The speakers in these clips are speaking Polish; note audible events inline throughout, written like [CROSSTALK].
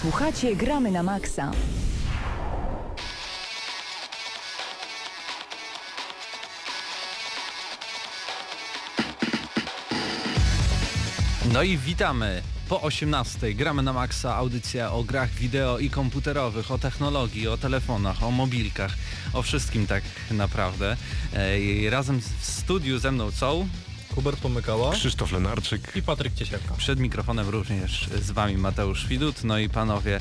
Słuchacie Gramy na Maxa. No i witamy po 18. Gramy na Maxa, audycja o grach wideo i komputerowych, o technologii, o telefonach, o mobilkach, o wszystkim tak naprawdę. E, I razem w studiu ze mną są Hubert Pomykała. Krzysztof Lenarczyk. I Patryk Ciesielka. przed mikrofonem również z wami Mateusz Widut. No i panowie,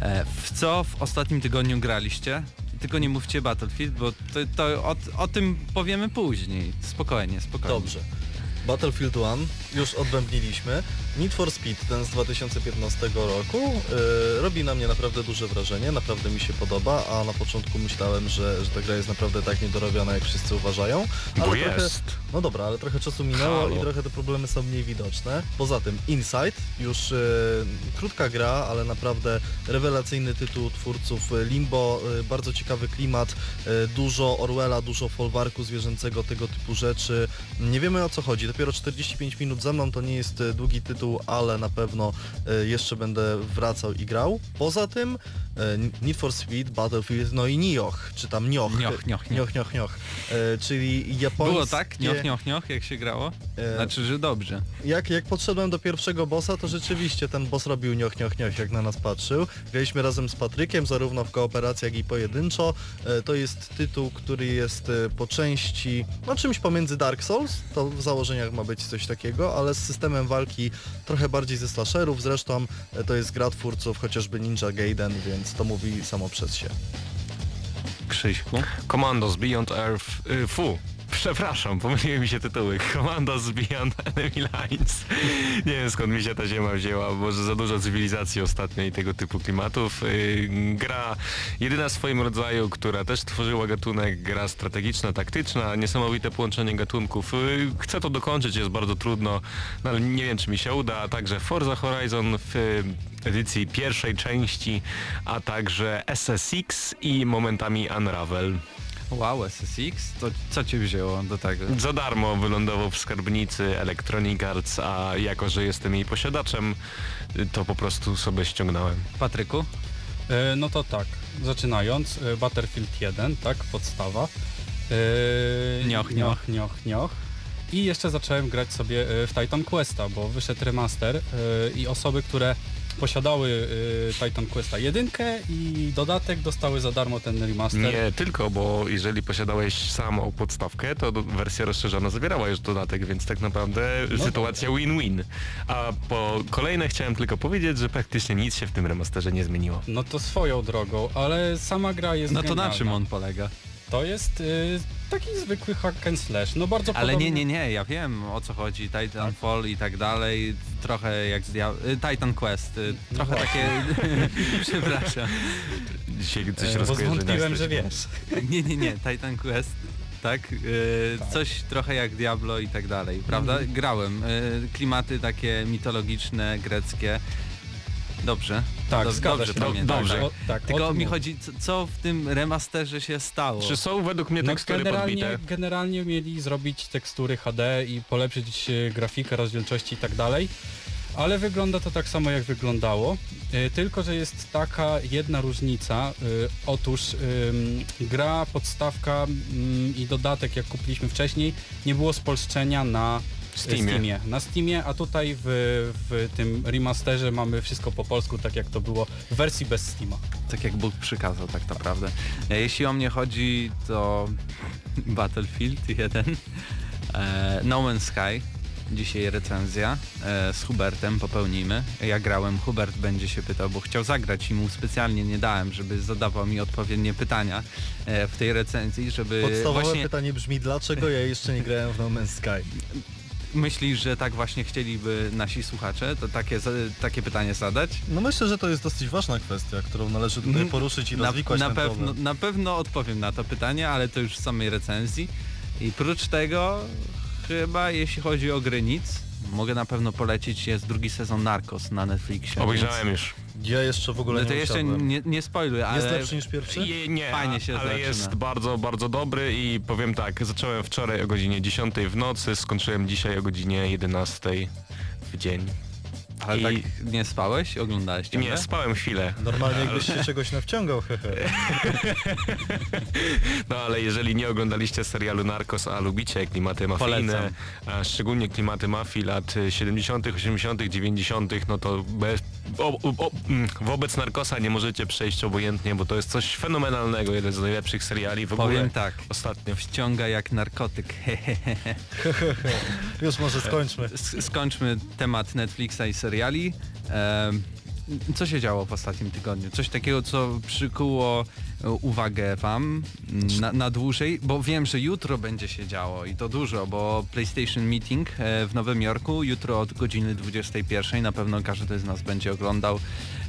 e, w co w ostatnim tygodniu graliście? Tylko nie mówcie Battlefield, bo to, to o, o tym powiemy później. Spokojnie, spokojnie. Dobrze. Battlefield 1 już odbębniliśmy. Need for Speed, ten z 2015 roku, yy, robi na mnie naprawdę duże wrażenie, naprawdę mi się podoba, a na początku myślałem, że, że ta gra jest naprawdę tak niedorobiona, jak wszyscy uważają. Bo trochę, jest. No dobra, ale trochę czasu minęło Halo. i trochę te problemy są mniej widoczne. Poza tym Inside, już yy, krótka gra, ale naprawdę rewelacyjny tytuł twórców yy, Limbo, yy, bardzo ciekawy klimat, yy, dużo Orwella, dużo folwarku zwierzęcego, tego typu rzeczy. Nie wiemy o co chodzi, dopiero 45 minut ze mną, to nie jest yy, długi tytuł, ale na pewno yy, jeszcze będę wracał i grał. Poza tym yy, Need for Speed, Battlefield, no i Nioh, czy tam Nioh. Nioh, Nioh, Nioh. Nioh, Nioh, Nioh. Yy, czyli japońskie... Było tak? Nioch, nioch, nioch, jak się grało? E, Znaczy, że dobrze. jak, jak podszedłem do pierwszego bossa, to rzeczywiście ten boss robił nioch, nioch, nioch, jak na nas patrzył. Graliśmy razem z Patrykiem, zarówno w kooperacji, jak i pojedynczo. E, To jest tytuł, który jest e, po części, no czymś pomiędzy Dark Souls, to w założeniach ma być coś takiego, ale z systemem walki trochę bardziej ze slasherów. Zresztą e, to jest gra twórców chociażby Ninja Gaiden, więc to mówi samo przez się. Krzyśku. Commandos Beyond Earth... Y, fu. Przepraszam, pomyliły mi się tytuły. Commandos [LAUGHS] Beyond Enemy Lines. Nie wiem skąd mi się ta ziema wzięła, może za dużo cywilizacji ostatnio i tego typu klimatów. Y, gra jedyna w swoim rodzaju, która też tworzyła gatunek, gra strategiczna, taktyczna, niesamowite połączenie gatunków. Y, chcę to dokończyć, jest bardzo trudno, no, ale nie wiem czy mi się uda. A także Forza Horizon w edycji pierwszej części, a także SSX i momentami Unravel. Wow, SSX? To co cię wzięło do tego? Za darmo wylądował w skarbnicy Electronic Arts, a jako, że jestem jej posiadaczem, to po prostu sobie ściągnąłem. Patryku? E, No to tak, zaczynając, e, Battlefield 1, tak, podstawa. E, Nioch, nioch. nioch, nioch. I jeszcze zacząłem grać sobie e, w Titan Questa, bo wyszedł remaster e, i osoby, które posiadały e, Titan Questa 1 i dodatek dostały za darmo ten remaster. Nie tylko, bo jeżeli posiadałeś samą podstawkę, to wersja rozszerzona zawierała już dodatek, więc tak naprawdę No sytuacja win-win. A po kolejne chciałem tylko powiedzieć, że praktycznie nic się w tym remasterze nie zmieniło. No to swoją drogą, ale sama gra jest No to na czym on polega? To jest e, taki zwykły hack and slash, no bardzo Ale podobny... nie, nie, nie, ja wiem o co chodzi, Titanfall i tak dalej, trochę jak z dia- y, Titan Quest, y, No trochę takie, [LAUGHS] przepraszam, Dzisiaj coś E, Bo zwątpiłem, że wiesz. [LAUGHS] nie, nie, nie, Titan Quest, tak, y, Tak. coś trochę jak Diablo i tak dalej, prawda? Mhm. Grałem, y, klimaty takie mitologiczne, greckie, dobrze, Tak, Do- zgadza dobrze się. pamiętam. Dobrze. O, tak, o Tylko tym mi chodzi, co, w tym remasterze się stało? Czy są według mnie No tekstury generalnie, podbite? generalnie mieli zrobić tekstury HD i polepszyć e, grafikę, rozdzielczości i tak dalej, ale wygląda to tak samo jak wyglądało, e, tylko że jest taka jedna różnica. e, Otóż gra, podstawka ym, i dodatek jak kupiliśmy wcześniej nie było spolszczenia na Steamie. Steamie. Na Steamie, a tutaj w, w tym remasterze mamy wszystko po polsku, tak jak to było w wersji bez Steama. tak jak Bóg przykazał tak naprawdę. E, Jeśli o mnie chodzi, to [LAUGHS] Battlefield 1, e, No Man's Sky, dzisiaj recenzja e, z Hubertem, popełnimy. Ja grałem, Hubert będzie się pytał, bo chciał zagrać i mu specjalnie nie dałem, żeby zadawał mi odpowiednie pytania w tej recenzji, żeby Podstawowe właśnie pytanie brzmi, dlaczego ja jeszcze nie grałem w No Man's Sky? Myślisz, że tak właśnie chcieliby nasi słuchacze, to takie, takie pytanie zadać? No myślę, że to jest dosyć ważna kwestia, którą należy tutaj Mm, poruszyć i Na, rozwikłać na, ten pewno, problem. na pewno odpowiem na to pytanie, ale to już w samej recenzji. I prócz tego, chyba jeśli chodzi o gry nic, mogę na pewno polecić, jest drugi sezon Narcos na Netflixie. Obejrzałem już. Ja jeszcze w ogóle No to nie jeszcze nie, nie spoiluj, ale... Jest lepszy niż pierwszy? Je, nie, Fajnie się ale zaczyna. jest bardzo, bardzo dobry i powiem tak, zacząłem wczoraj o godzinie 10 w nocy, skończyłem dzisiaj o godzinie 11 w dzień. Ale I- tak nie spałeś? Oglądałeś ciągle? Nie, spałem chwilę. Normalnie jakbyś się czegoś nawciągał, hehe. [LAUGHS] No ale jeżeli nie oglądaliście serialu Narcos, a lubicie klimaty mafijne, a szczególnie klimaty mafii lat 70., 80., 90., no to bez, o, o, mm, wobec Narcosa nie możecie przejść obojętnie, bo to jest coś fenomenalnego, jeden z najlepszych seriali w ogóle Powiem tak, ostatnio. wciąga jak narkotyk. [LAUGHS] Już może skończmy. S- Skończmy temat Netflixa i seriali. Em, Co się działo w ostatnim tygodniu? Coś takiego, co przykuło e, uwagę wam na, na dłużej, bo wiem, że jutro będzie się działo i to dużo, bo PlayStation Meeting e, w Nowym Jorku jutro od godziny 21 na pewno każdy z nas będzie oglądał,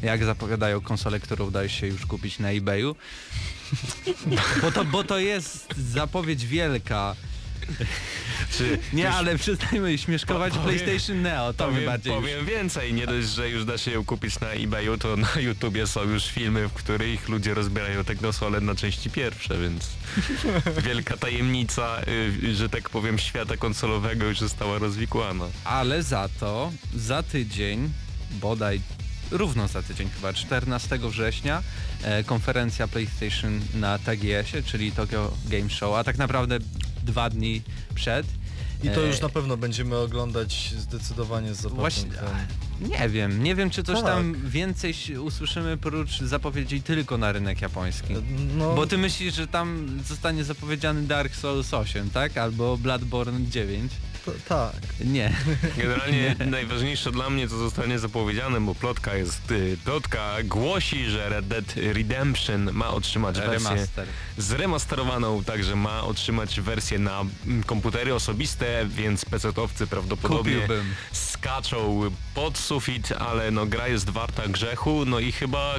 jak zapowiadają konsolę, którą udaje się już kupić na eBayu. [LAUGHS] Bo to, bo to jest zapowiedź wielka. [LAUGHS] Czy Nie, ale przestańmy śmieszkować Po- powiem- PlayStation Neo, to mi powiem, bardziej już powiem więcej, nie dość, że już da się ją kupić na eBayu, to na YouTubie są już filmy, w których ludzie rozbierają te konsole na części pierwsze, więc [LAUGHS] wielka tajemnica, y, że tak powiem, świata konsolowego już została rozwikłana. Ale za to za tydzień, bodaj równo za tydzień chyba, 14 września, e, konferencja PlayStation na TGS-ie, czyli Tokyo Game Show, a tak naprawdę dwa dni przed. I to E, już na pewno będziemy oglądać zdecydowanie z zapasem. Właśnie, Nie wiem, nie wiem czy coś Tak. tam więcej usłyszymy prócz zapowiedzi tylko na rynek japoński. No, Bo ty myślisz, że tam zostanie zapowiedziany Dark Souls 8, tak? Albo Bloodborne 9? to, tak. Nie. [LAUGHS] Generalnie najważniejsze dla mnie to zostanie zapowiedziane, bo plotka jest, y, plotka głosi, że Red Dead Redemption ma otrzymać wersję Remaster. zremasterowaną, także ma otrzymać wersję na mm, komputery osobiste, więc PC-towcy prawdopodobnie Kupiłbym. skaczą pod sufit, ale no gra jest warta grzechu, no i chyba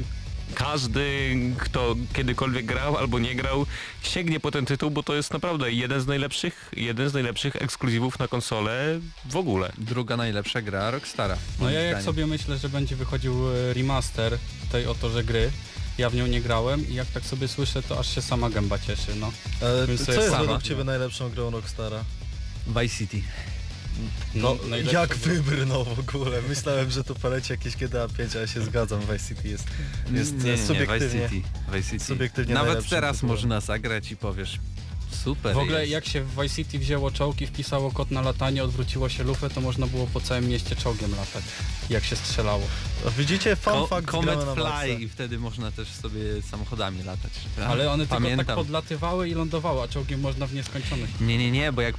każdy, kto kiedykolwiek grał albo nie grał, sięgnie po ten tytuł, bo to jest naprawdę jeden z najlepszych, jeden z najlepszych ekskluzywów na konsolę w ogóle. Druga najlepsza gra Rockstara. No ja jak sobie myślę, że będzie wychodził e, remaster tej oto, że gry, ja w nią nie grałem i jak tak sobie słyszę, to aż się sama gęba cieszy, no. E, to co jest jest sama. według Ciebie najlepszą grą Rockstara? Vice City. No, jak gra. wybrnął w ogóle? Myślałem, że tu poleci jakieś GTA 5, ale się zgadzam, Vice City jest, jest nie, nie, nie, Vice subiektywnie. City. Vice City. subiektywnie Nawet najlepszym teraz tytułem. można zagrać i powiesz super W ogóle jest. jak się w Vice City wzięło czołgi, wpisało kod na latanie, odwróciło się lufę, to można było po całym mieście czołgiem latać, jak się strzelało. A Widzicie, fun Ko- fact Comet. Fly i wtedy można też sobie samochodami latać. Ale one tylko Pamiętam. tak podlatywały i lądowały, a czołgiem można w nieskończoność. Nie, nie, nie, bo jak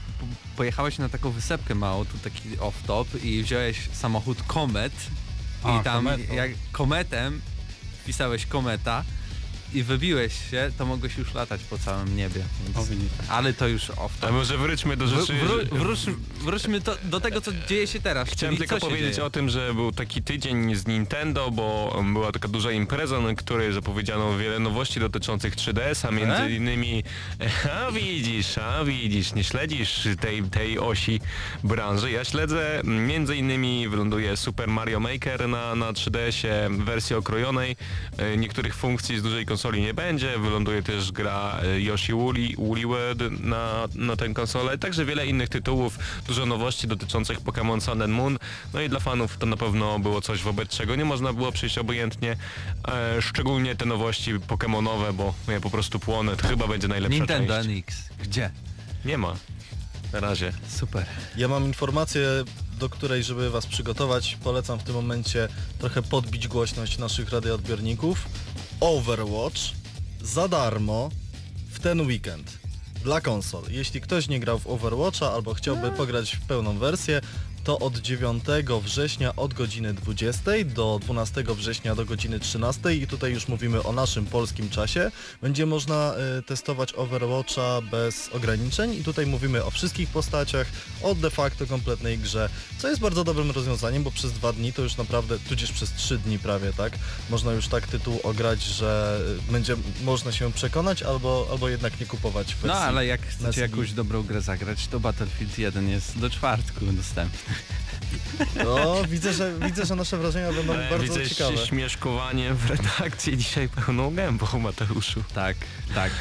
pojechałeś na taką wysepkę małą, tu taki off-top i wziąłeś samochód Komet A, i tam Kometą. jak kometem wpisałeś kometa i wybiłeś się, to mogłeś już latać po całym niebie. Więc... widzisz. Ale to już A off-top. może wróćmy do rzeczy... wró- wróć, wróćmy to, do tego, co dzieje się teraz. Chciałem tylko powiedzieć o tym, że był taki tydzień z Nintendo, bo była taka duża impreza, na której zapowiedziano wiele nowości dotyczących 3DS-a, między E? innymi [LAUGHS] a widzisz, a widzisz, nie śledzisz tej, tej osi branży. Ja śledzę, między innymi wyląduje Super Mario Maker na, na 3DS-ie w wersji okrojonej. E, Niektórych funkcji z dużej konsoli nie będzie, wyląduje też gra e, Yoshi Woolly, Woollywood na, na tę konsolę, także wiele innych tytułów, dużo nowości dotyczących Pokémon Sun and Moon, no i dla fanów to na pewno było coś wobec czego nie można było przyjść obojętnie, e, szczególnie te nowości Pokémonowe, bo ja po prostu płonę, to chyba będzie najlepsza Nintendo część. NX. Gdzie? Nie ma. Na razie. Super. Ja mam informację, do której, żeby Was przygotować, polecam w tym momencie trochę podbić głośność naszych radioodbiorników. Overwatch za darmo w ten weekend dla konsol. Jeśli ktoś nie grał w Overwatcha albo chciałby pograć w pełną wersję, to od 9 września od godziny 20 do 12 września do godziny 13 i tutaj już mówimy o naszym polskim czasie. Będzie można y, testować Overwatcha bez ograniczeń i tutaj mówimy o wszystkich postaciach, o de facto kompletnej grze, co jest bardzo dobrym rozwiązaniem, bo przez dwa dni to już naprawdę, tudzież przez trzy dni prawie, tak, można już tak tytuł ograć, że y, będzie można się przekonać albo, albo jednak nie kupować. No ale jak chcecie CD. jakąś dobrą grę zagrać, to Battlefield 1 jest do czwartku dostępny. No, widzę, że, widzę, że nasze wrażenia będą Ale bardzo widzę ciekawe. śmieszkowanie w redakcji dzisiaj pełną gębą, Mateuszu. Tak, tak.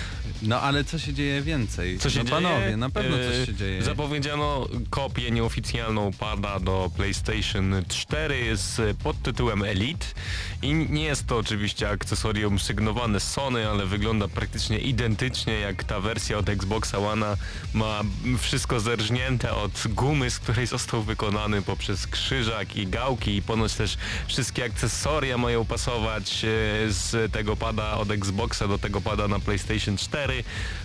No ale co się dzieje więcej? Co się no, dzieje? panowie, na pewno E, coś się dzieje. Zapowiedziano kopię nieoficjalną pada do PlayStation 4 z podtytułem Elite i nie jest to oczywiście akcesorium sygnowane Sony, ale wygląda praktycznie identycznie jak ta wersja od Xboxa One. Ma wszystko zerżnięte od gumy, z której został wykonany poprzez krzyżak i gałki i ponoć też wszystkie akcesoria mają pasować e, z tego pada od Xboxa do tego pada na PlayStation 4.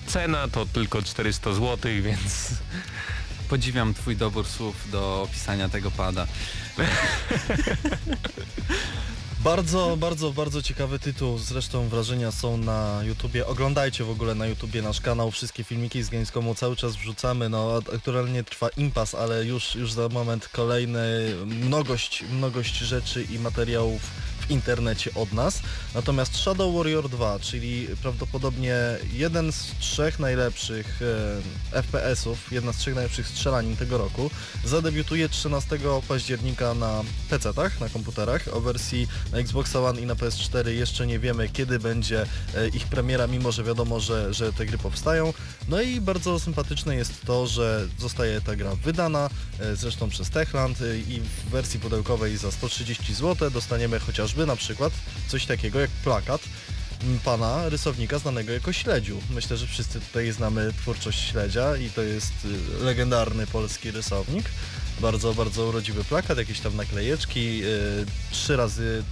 Cena to tylko 400 zł, więc Podziwiam twój dobór słów do opisania tego pada. [LAUGHS] Bardzo, bardzo, bardzo ciekawy tytuł. Zresztą wrażenia są na YouTubie. Oglądajcie w ogóle na YouTubie nasz kanał. Wszystkie filmiki z Gamescomu cały czas wrzucamy. No, aktualnie trwa impas, ale już, już za moment kolejny mnogość, mnogość rzeczy i materiałów internecie od nas. Natomiast Shadow Warrior 2, czyli prawdopodobnie jeden z trzech najlepszych e, FPS-ów, jedna z trzech najlepszych strzelanin tego roku, zadebiutuje 13 października na PC-tach, na komputerach. O wersji na Xbox One i na PS4 jeszcze nie wiemy, kiedy będzie e, ich premiera, mimo że wiadomo, że, że te gry powstają. No i bardzo sympatyczne jest to, że zostaje ta gra wydana, e, zresztą przez Techland e, i w wersji pudełkowej za 130 zł dostaniemy chociażby na przykład coś takiego jak plakat pana rysownika znanego jako Śledziu. Myślę, że wszyscy tutaj znamy twórczość Śledzia i to jest y, legendarny polski rysownik. Bardzo, bardzo urodziwy plakat, jakieś tam naklejeczki, y, trzy razy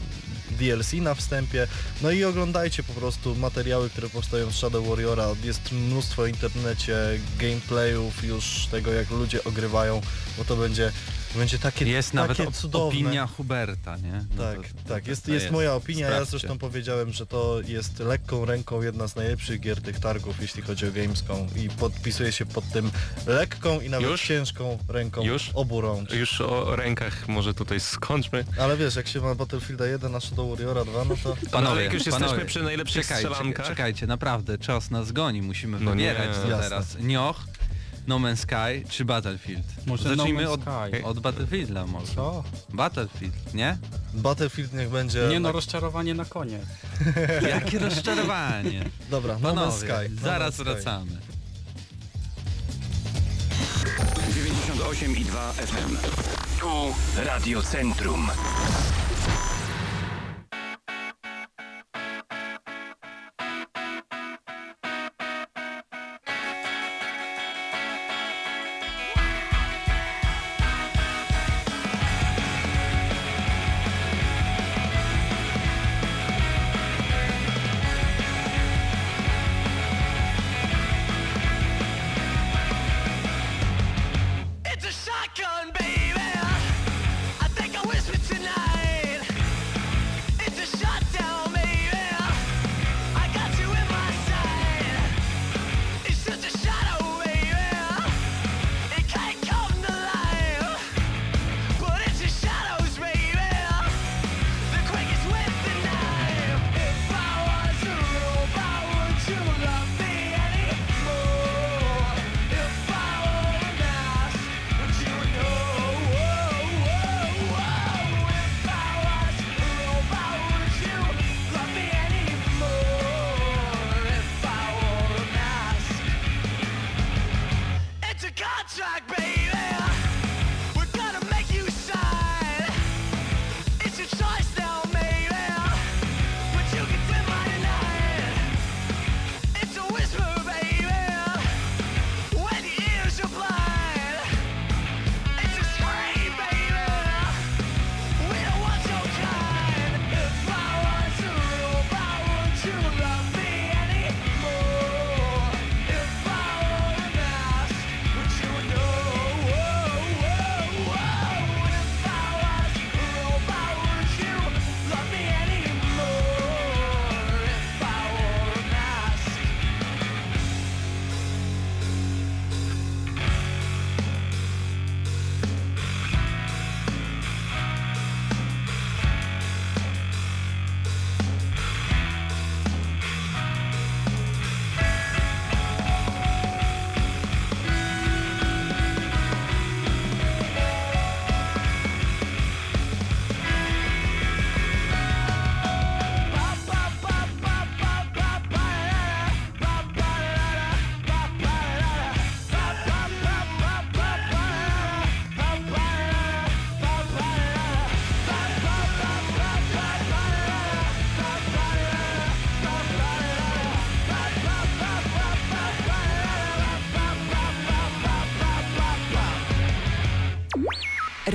DLC na wstępie. No i oglądajcie po prostu materiały, które powstają z Shadow Warriora. Jest mnóstwo w internecie gameplayów już tego, jak ludzie ogrywają, bo to będzie, będzie takie, Jest nawet takie op- cudowne. opinia Huberta, nie? No Tak, to- tak, to- jest, to jest moja opinia, ja Sprawdźcie. zresztą powiedziałem, że to jest lekką ręką jedna z najlepszych gier tych targów, jeśli chodzi o Gamescom i podpisuję się pod tym lekką i nawet Już? ciężką ręką Już? obu rąk. już o rękach może tutaj skończmy. Ale wiesz, jak się ma Battlefielda 1 na Shadow Warriora 2, no to... Panowie, Ale jak już jesteśmy panowie, przy najlepszych czekajcie, strzelankach- Czekajcie, naprawdę, czas nas goni, musimy No nie. wybierać Jasne. teraz. Nioch, No Man's Sky czy Battlefield? Może No Zacznijmy Man's od, Sky. od Battlefielda może. Co? Battlefield, nie? Battlefield niech będzie... Nie no, rozczarowanie na koniec. [LAUGHS] Jakie rozczarowanie. Dobra, No Man's Sky. No zaraz Man's Sky. wracamy. 98,2 FM. Tu Radio Centrum.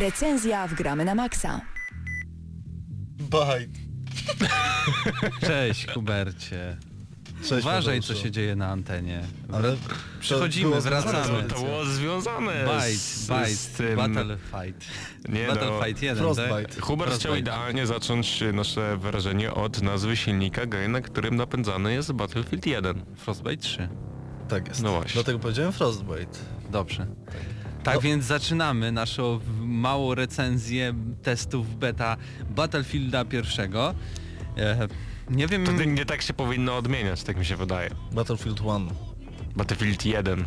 Recenzja w Gramy na Maxa. Bajt. Cześć Hubercie. Cześć, Uważaj co się dzieje na antenie. Ale Przechodzimy, wracamy. To, było związane Bite, z, bite, z tym... Battle Fight. Nie Battle no, Fight 1, Frostbite. tak? Hubert chciał idealnie zacząć nasze wrażenie od nazwy silnika gry, na którym napędzany jest Battlefield 1. Frostbite 3. Tak jest. No właśnie. Dlatego powiedziałem Frostbite. Dobrze. Tak No. więc zaczynamy naszą małą recenzję testów beta Battlefielda pierwszego. E, nie wiem... To nie, nie tak się powinno odmieniać, tak mi się wydaje. Battlefield 1. Battlefield 1.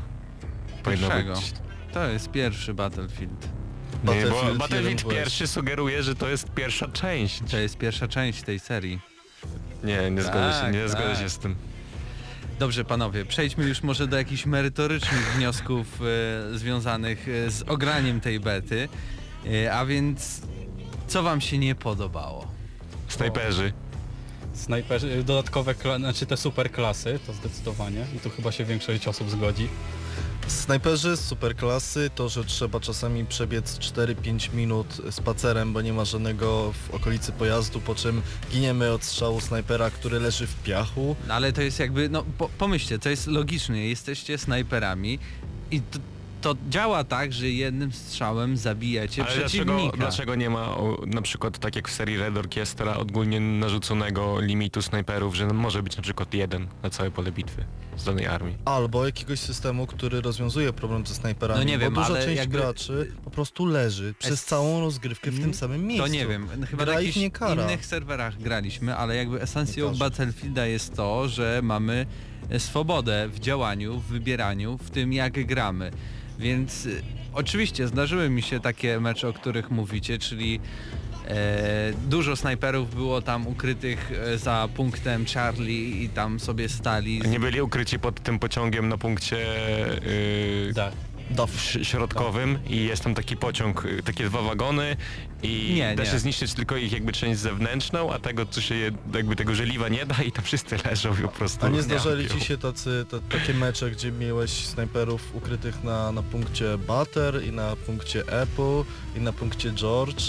Powinno Pierwszego. być. To jest pierwszy Battlefield. Nie, bo Battlefield Battlefield 1 pierwszy sugeruje, że to jest pierwsza część. To jest pierwsza część tej serii. Nie, nie zgodzę się, Tak, nie zgodzę tak. się z tym. Dobrze panowie, przejdźmy już może do jakichś merytorycznych wniosków e, związanych e, z ograniem tej bety. E, a więc co wam się nie podobało? Snajperzy. Snajperzy, dodatkowe, kla- znaczy te super klasy, to zdecydowanie. I tu chyba się większość osób zgodzi. Snajperzy superklasy to, że trzeba czasami przebiec 4-5 minut spacerem, bo nie ma żadnego w okolicy pojazdu, po czym giniemy od strzału snajpera, który leży w piachu. No, ale to jest jakby, no po, pomyślcie, to jest logiczne, jesteście snajperami i to, to działa tak, że jednym strzałem zabijacie Ale dlaczego, przeciwnika. dlaczego nie ma o, na przykład tak jak w serii Red Orchestra ogólnie narzuconego limitu snajperów, że może być na przykład jeden na całe pole bitwy z danej armii? Albo jakiegoś systemu, który rozwiązuje problem ze snajperami, No nie wiem, bo duża ale część jakby- graczy po prostu leży przez Es- całą rozgrywkę w tym samym miejscu. To nie wiem, chyba Gra na ich jakichś nie kara. innych serwerach graliśmy, ale jakby esencją Nie każe. Battlefielda jest to, że mamy swobodę w działaniu, w wybieraniu, w tym jak gramy. Więc y, oczywiście zdarzyły mi się takie mecze, o których mówicie, czyli e, dużo snajperów było tam ukrytych e, za punktem Charlie i tam sobie stali. Nie byli ukryci pod tym pociągiem na punkcie yy, Da. Ś- środkowym i jest tam taki pociąg, y, takie dwa wagony i Nie, da nie. się zniszczyć tylko ich jakby część zewnętrzną, a tego co się jakby tego żeliwa nie da i tam wszyscy leżą po prostu. A nie zdarzali ci się tacy, te, takie mecze, gdzie miałeś snajperów ukrytych na, na punkcie Butter i na punkcie Apple i na punkcie George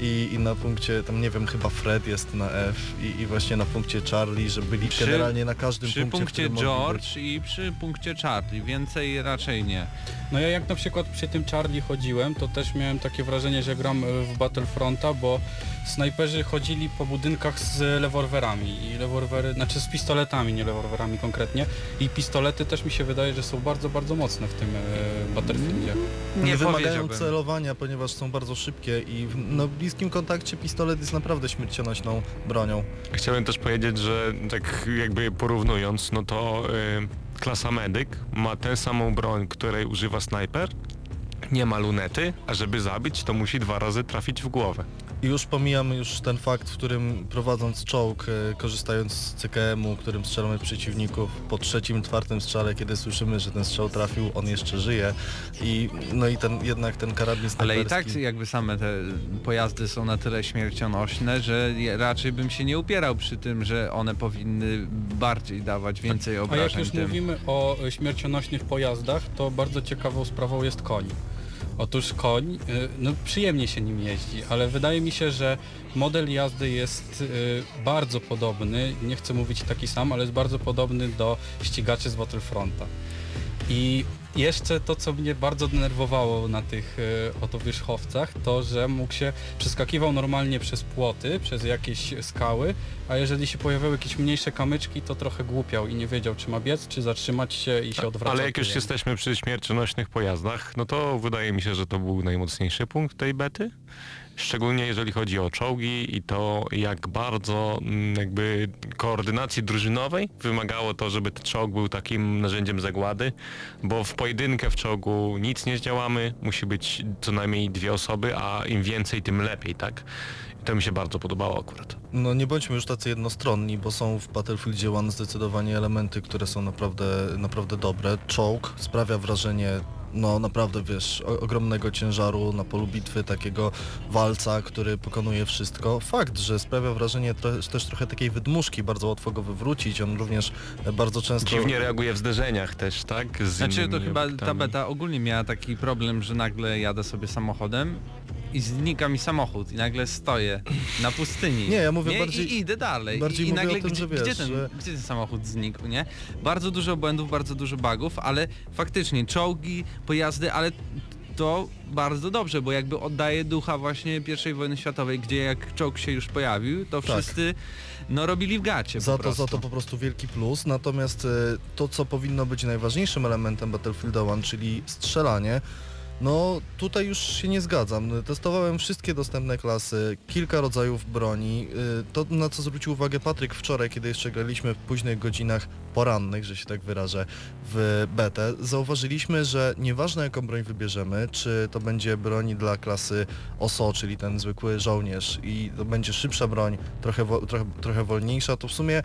i, i na punkcie, tam nie wiem, chyba Fred jest na F i, i właśnie na punkcie Charlie, że byli Przy- generalnie na każdym Przy punkcie, punkcie którym mogli George i przy punkcie Charlie, więcej raczej nie. No ja jak na przykład przy tym Charlie chodziłem, to też miałem takie wrażenie, że gram e, w Battlefronta, bo snajperzy chodzili po budynkach z rewolwerami i rewolwery, znaczy z pistoletami, nie rewolwerami konkretnie i pistolety też mi się wydaje, że są bardzo, bardzo mocne w tym e, Battlefieldzie. Nie wymagają powiedziałbym. celowania, ponieważ są bardzo szybkie i w no, bliskim kontakcie pistolet jest naprawdę śmiercionośną bronią. Chciałem też powiedzieć, że tak jakby porównując, no to y, klasa medyk ma tę samą broń, której używa snajper, nie ma lunety, a żeby zabić, to musi dwa razy trafić w głowę. Już pomijam już ten fakt, w którym prowadząc czołg, e, korzystając z CKM-u, którym strzelamy w przeciwników, po trzecim, czwartym strzale, kiedy słyszymy, że ten strzał trafił, on jeszcze żyje. I no i ten jednak ten karabin Ale i tak jakby same te pojazdy są na tyle śmiercionośne, że raczej bym się nie upierał przy tym, że one powinny bardziej dawać więcej A jak obrażeń już tym. mówimy o śmiercionośnych pojazdach, to bardzo ciekawą sprawą jest koń. Otóż koń, y, no przyjemnie się nim jeździ, ale wydaje mi się, że model jazdy jest y, bardzo podobny, nie chcę mówić taki sam, ale jest bardzo podobny do ścigaczy z Battlefronta. I jeszcze to, co mnie bardzo denerwowało na tych y, oto wierzchowcach, to, że mógł się, przeskakiwał normalnie przez płoty, przez jakieś skały, a jeżeli się pojawiały jakieś mniejsze kamyczki, to trochę głupiał i nie wiedział, czy ma biec, czy zatrzymać się i się odwracać. Ale jak już jesteśmy przy śmiercionośnych pojazdach, no to wydaje mi się, że to był najmocniejszy punkt tej bety. Szczególnie jeżeli chodzi o czołgi i to jak bardzo mm, jakby koordynacji drużynowej wymagało to, żeby ten czołg był takim narzędziem zagłady, bo w pojedynkę w czołgu nic nie zdziałamy, musi być co najmniej dwie osoby, a im więcej tym lepiej, tak? I to mi się bardzo podobało akurat. No nie bądźmy już tacy jednostronni, bo są w Battlefieldzie One zdecydowanie elementy, które są naprawdę, naprawdę dobre. Czołg sprawia wrażenie no naprawdę wiesz, o, ogromnego ciężaru na polu bitwy, takiego walca, który pokonuje wszystko. Fakt, że sprawia wrażenie tro, też trochę takiej wydmuszki, bardzo łatwo go wywrócić, on również e, bardzo często... Dziwnie reaguje w zderzeniach też, tak? Z Znaczy to chyba ta beta ogólnie miała taki problem, że nagle jadę sobie samochodem i znika mi samochód i nagle stoję na pustyni. Nie, ja mówię nie? bardziej- I idę dalej. bardziej I, i mówię nagle o tym, gdzie, że wiesz, gdzie, ten, że- gdzie ten samochód znikł, nie? Bardzo dużo błędów, bardzo dużo bugów, ale faktycznie czołgi, pojazdy, ale to bardzo dobrze, bo jakby oddaje ducha właśnie pierwszej wojny światowej, gdzie jak czołg się już pojawił, to Tak. wszyscy no robili w gacie Za to, za to po prostu wielki plus. Natomiast e, to, co powinno być najważniejszym elementem Battlefield 1, czyli strzelanie, no tutaj już się nie zgadzam. Testowałem wszystkie dostępne klasy, kilka rodzajów broni. E, To na co zwrócił uwagę Patryk wczoraj, kiedy jeszcze graliśmy w późnych godzinach porannych, że się tak wyrażę, w betę, zauważyliśmy, że nieważne jaką broń wybierzemy, czy to będzie broń dla klasy OSO, czyli ten zwykły żołnierz i to będzie szybsza broń, trochę, trochę, trochę wolniejsza, to w sumie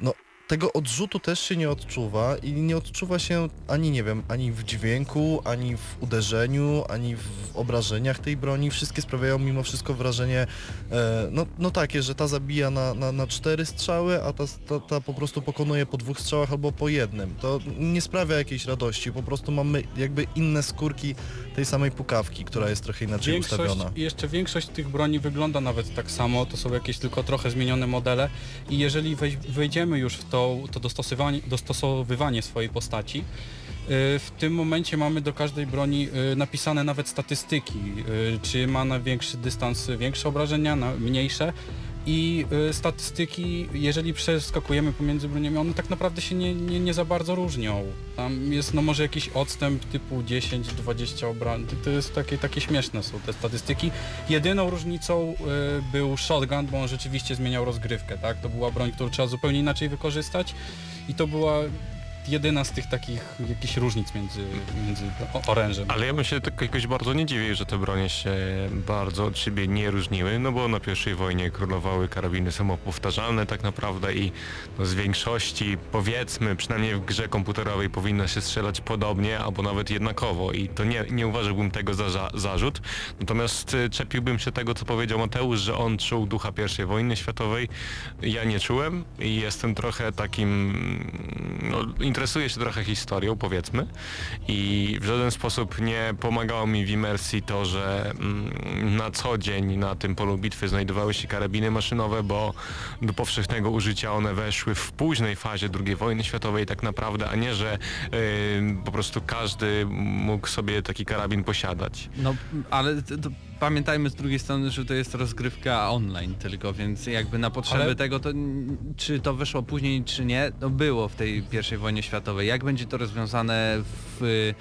no, tego odrzutu też się nie odczuwa i nie odczuwa się ani, nie wiem, ani w dźwięku, ani w uderzeniu, ani w obrażeniach tej broni. Wszystkie sprawiają mimo wszystko wrażenie, e, no, no takie, że ta zabija na, na, na cztery strzały, a ta, ta, ta po prostu pokonuje po dwóch strzałach albo po jednym. To nie sprawia jakiejś radości, po prostu mamy jakby inne skórki tej samej pukawki, która jest trochę inaczej Większość, ustawiona. jeszcze większość tych broni wygląda nawet tak samo, to są jakieś tylko trochę zmienione modele i jeżeli wejdziemy już w to, to dostosowanie, dostosowywanie swojej postaci, y, w tym momencie mamy do każdej broni y, napisane nawet statystyki, y, czy ma na większy dystans większe obrażenia, na mniejsze i y, statystyki, jeżeli przeskakujemy pomiędzy broniami, one tak naprawdę się nie, nie, nie za bardzo różnią. Tam jest no może jakiś odstęp typu 10-20 obrażeń, to jest takie, takie śmieszne są te statystyki. Jedyną różnicą y, był shotgun, bo on rzeczywiście zmieniał rozgrywkę, tak? To była broń, którą trzeba zupełnie inaczej wykorzystać i to była jedyna z tych takich jakichś różnic między, między orężem. Ale ja bym się tak jakoś bardzo nie dziwił, że te bronie się bardzo od siebie nie różniły, no bo na pierwszej wojnie królowały karabiny samopowtarzalne tak naprawdę i no z większości powiedzmy, przynajmniej w grze komputerowej powinno się strzelać podobnie albo nawet jednakowo i to nie, nie uważałbym tego za, za zarzut. Natomiast y, czepiłbym się tego, co powiedział Mateusz, że on czuł ducha pierwszej wojny światowej. Ja nie czułem i jestem trochę takim, no, interesuję się trochę historią, powiedzmy i w żaden sposób nie pomagało mi w imersji to, że mm, na co dzień na tym polu bitwy znajdowały się karabiny maszynowe, bo do powszechnego użycia one weszły w późnej fazie II wojny światowej tak naprawdę, a nie, że y, po prostu każdy mógł sobie taki karabin posiadać. No, ale to, to pamiętajmy z drugiej strony, że to jest rozgrywka online tylko, więc jakby na potrzeby Ale- tego, to czy to wyszło później, czy nie, to było w tej pierwszej wojnie światowej. Jak będzie to rozwiązane w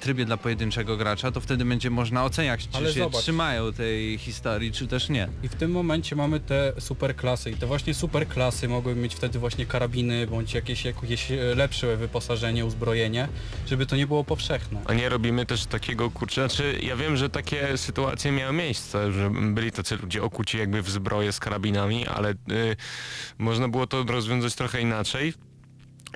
trybie dla pojedynczego gracza, to wtedy będzie można oceniać, czy Ale się zobacz. trzymają tej historii, czy też nie. I w tym momencie mamy te superklasy i te właśnie superklasy mogły mieć wtedy właśnie karabiny bądź jakieś, jakieś e, lepsze wyposażenie, uzbrojenie, żeby to nie było powszechne. A nie robimy też takiego kurczę, znaczy ja wiem, że takie sytuacje miały miejsce, że byli tacy ludzie okuci jakby w zbroję z karabinami, ale y, można było to rozwiązać trochę inaczej.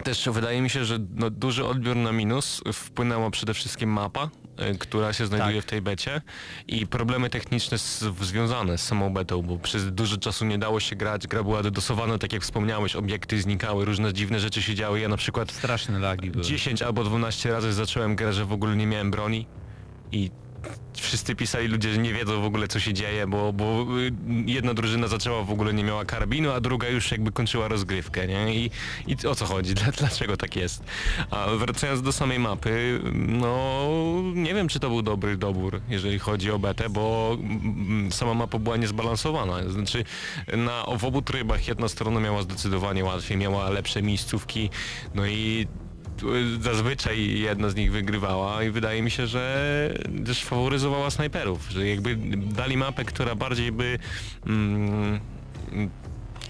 Też wydaje mi się, że no, duży odbiór na minus wpłynęła przede wszystkim mapa, y, która się znajduje Tak. w tej becie i problemy techniczne z, związane z samą betą, bo przez dużo czasu nie dało się grać, gra była dodosowana, tak jak wspomniałeś, obiekty znikały, różne dziwne rzeczy się działy. Ja na przykład Straszne lagi były. 10 albo 12 razy zacząłem grę, że w ogóle nie miałem broni i wszyscy pisali ludzie, że nie wiedzą w ogóle co się dzieje, bo, bo y, jedna drużyna zaczęła w ogóle nie miała karabinu, a druga już jakby kończyła rozgrywkę, nie? I, i o co chodzi? [LAUGHS] Dla- Dlaczego tak jest? A wracając do samej mapy, no nie wiem czy to był dobry dobór, jeżeli chodzi o betę, bo mm, sama mapa była niezbalansowana. Znaczy na w obu trybach jedna strona miała zdecydowanie łatwiej, miała lepsze miejscówki, no i zazwyczaj jedna z nich wygrywała i wydaje mi się, że też faworyzowała snajperów, że jakby dali mapę, która bardziej by mm,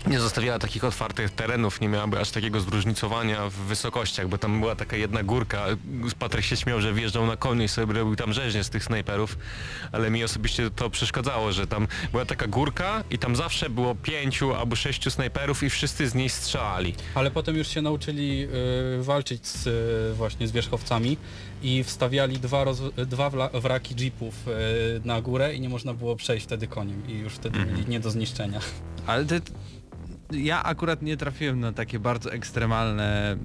nie zostawiała takich otwartych terenów, nie miałaby aż takiego zróżnicowania w wysokościach, bo tam była taka jedna górka. Patryk się śmiał, że wjeżdżał na koniu i sobie robił tam rzeźnie z tych snajperów, ale mi osobiście to przeszkadzało, że tam była taka górka i tam zawsze było pięciu albo sześciu snajperów i wszyscy z niej strzelali. Ale potem już się nauczyli y, walczyć z, y, właśnie z wierzchowcami i wstawiali dwa, roz, dwa wraki jeepów y, na górę i nie można było przejść wtedy koniem i już wtedy byli nie do zniszczenia. Ale te, ja akurat nie trafiłem na takie bardzo ekstremalne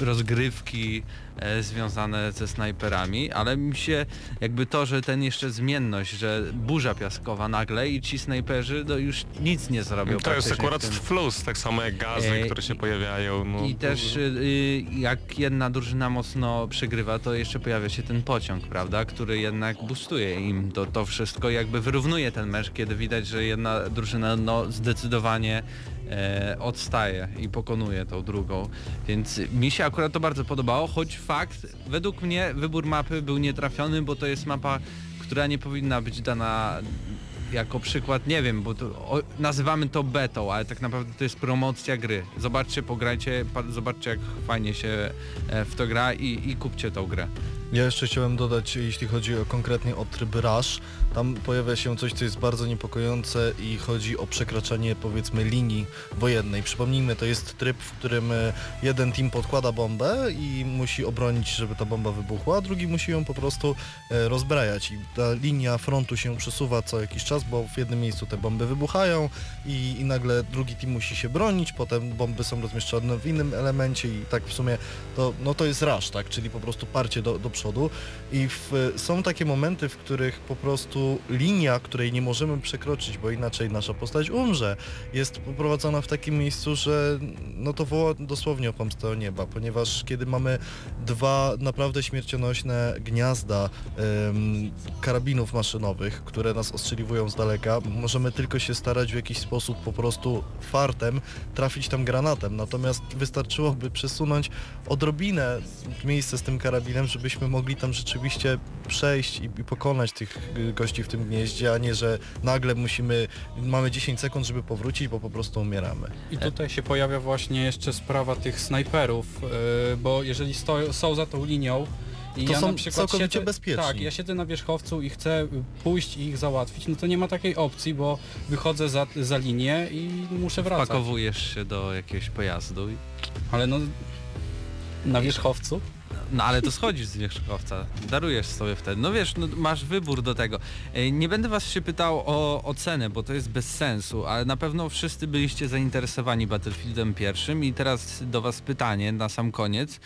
y, rozgrywki e, związane ze snajperami, ale mi się jakby to, że ten jeszcze zmienność, że burza piaskowa nagle i ci snajperzy no już nic nie zrobią. To jest akurat tym. flus, tak samo jak gazy, E, które się pojawiają. No, I też y, jak jedna drużyna mocno przegrywa, to jeszcze pojawia się ten pociąg, prawda, który jednak boostuje im to, to wszystko, jakby wyrównuje ten mecz, kiedy widać, że jedna drużyna no, zdecydowanie e, odstaje i pokonuje tą drugą. Więc mi się akurat to bardzo podobało, choć fakt, według mnie wybór mapy był nietrafiony, bo to jest mapa, która nie powinna być dana jako przykład, nie wiem, bo to, o, nazywamy to betą, ale tak naprawdę to jest promocja gry. Zobaczcie, pograjcie, pa, zobaczcie jak fajnie się e, w to gra i, i kupcie tą grę. Ja jeszcze chciałem dodać, jeśli chodzi o, konkretnie o tryb Rush, tam pojawia się coś, co jest bardzo niepokojące i chodzi o przekraczanie powiedzmy linii wojennej. Przypomnijmy, to jest tryb, w którym e, jeden team podkłada bombę i musi obronić, żeby ta bomba wybuchła, a drugi musi ją po prostu e, rozbrajać. I ta linia frontu się przesuwa co jakiś czas, bo w jednym miejscu te bomby wybuchają i, i nagle drugi team musi się bronić, potem bomby są rozmieszczone w innym elemencie i tak w sumie to, no to jest rush, tak, czyli po prostu parcie do, do przodu. I w, są takie momenty, w których po prostu linia, której nie możemy przekroczyć, bo inaczej nasza postać umrze, jest poprowadzona w takim miejscu, że no to woła dosłownie o pomstę o nieba, ponieważ kiedy mamy dwa naprawdę śmiercionośne gniazda em, karabinów maszynowych, które nas ostrzeliwują z daleka, możemy tylko się starać w jakiś sposób po prostu fartem trafić tam granatem, natomiast wystarczyłoby przesunąć odrobinę miejsce z tym karabinem, żebyśmy mogli tam rzeczywiście przejść i, i pokonać tych y, gości w tym gnieździe, a nie, że nagle musimy, mamy 10 sekund, żeby powrócić, bo po prostu umieramy. I tutaj się pojawia właśnie jeszcze sprawa tych snajperów, yy, bo jeżeli sto, są za tą linią i To ja są na przykład całkowicie siedzę, bezpieczni. Tak, ja siedzę na wierzchowcu i chcę pójść i ich załatwić, no to nie ma takiej opcji, bo wychodzę za, za linię i muszę wracać. Pakowujesz się do jakiegoś pojazdu, i, Ale no na wierzchowcu? No ale to schodzisz z wierzchowca, darujesz sobie wtedy. No wiesz, no, masz wybór do tego. E, Nie będę was się pytał o, o cenę, bo to jest bez sensu, ale na pewno wszyscy byliście zainteresowani Battlefieldem pierwszym i teraz do was pytanie na sam koniec.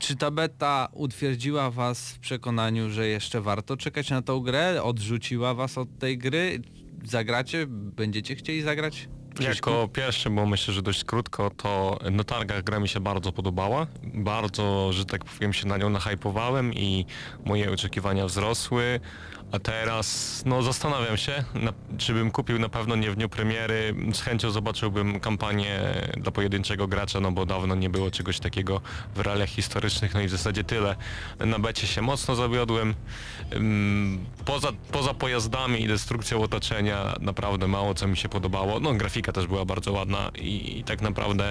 Czy ta beta utwierdziła was w przekonaniu, że jeszcze warto czekać na tą grę? Odrzuciła was od tej gry? Zagracie? Będziecie chcieli zagrać? Jako pierwszy, bo myślę, że dość krótko, to na targach gra mi się bardzo podobała. Bardzo, że tak powiem, się na nią nahypowałem i moje oczekiwania wzrosły. A teraz, no zastanawiam się, na, czy bym kupił na pewno nie w dniu premiery. Z chęcią zobaczyłbym kampanię dla pojedynczego gracza, no bo dawno nie było czegoś takiego w realiach historycznych, no i w zasadzie tyle. Na becie się mocno zawiodłem. Poza, poza pojazdami i destrukcją otoczenia naprawdę mało co mi się podobało. No grafika też była bardzo ładna i, i tak naprawdę...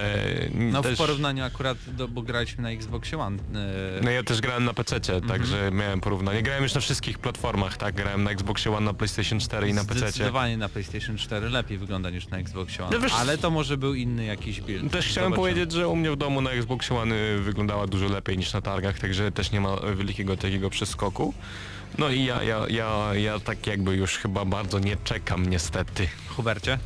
No też... w porównaniu akurat, do, bo graliśmy na Xboxie One. e, No ja też grałem na PC, Mhm. także miałem porównanie. Grałem już na wszystkich platformach, tak? Grałem na Xboxie One, na PlayStation 4 i na PC. Zdecydowanie na PlayStation 4 lepiej wygląda niż na Xbox One. No wiesz- Ale to może był inny jakiś build. Też chciałem Zobaczymy. powiedzieć, że u mnie w domu na Xboxie One y, wyglądała dużo lepiej niż na targach, także też nie ma wielkiego takiego przeskoku. No i ja, ja, ja, ja tak jakby już chyba bardzo nie czekam niestety. Hubercie? E,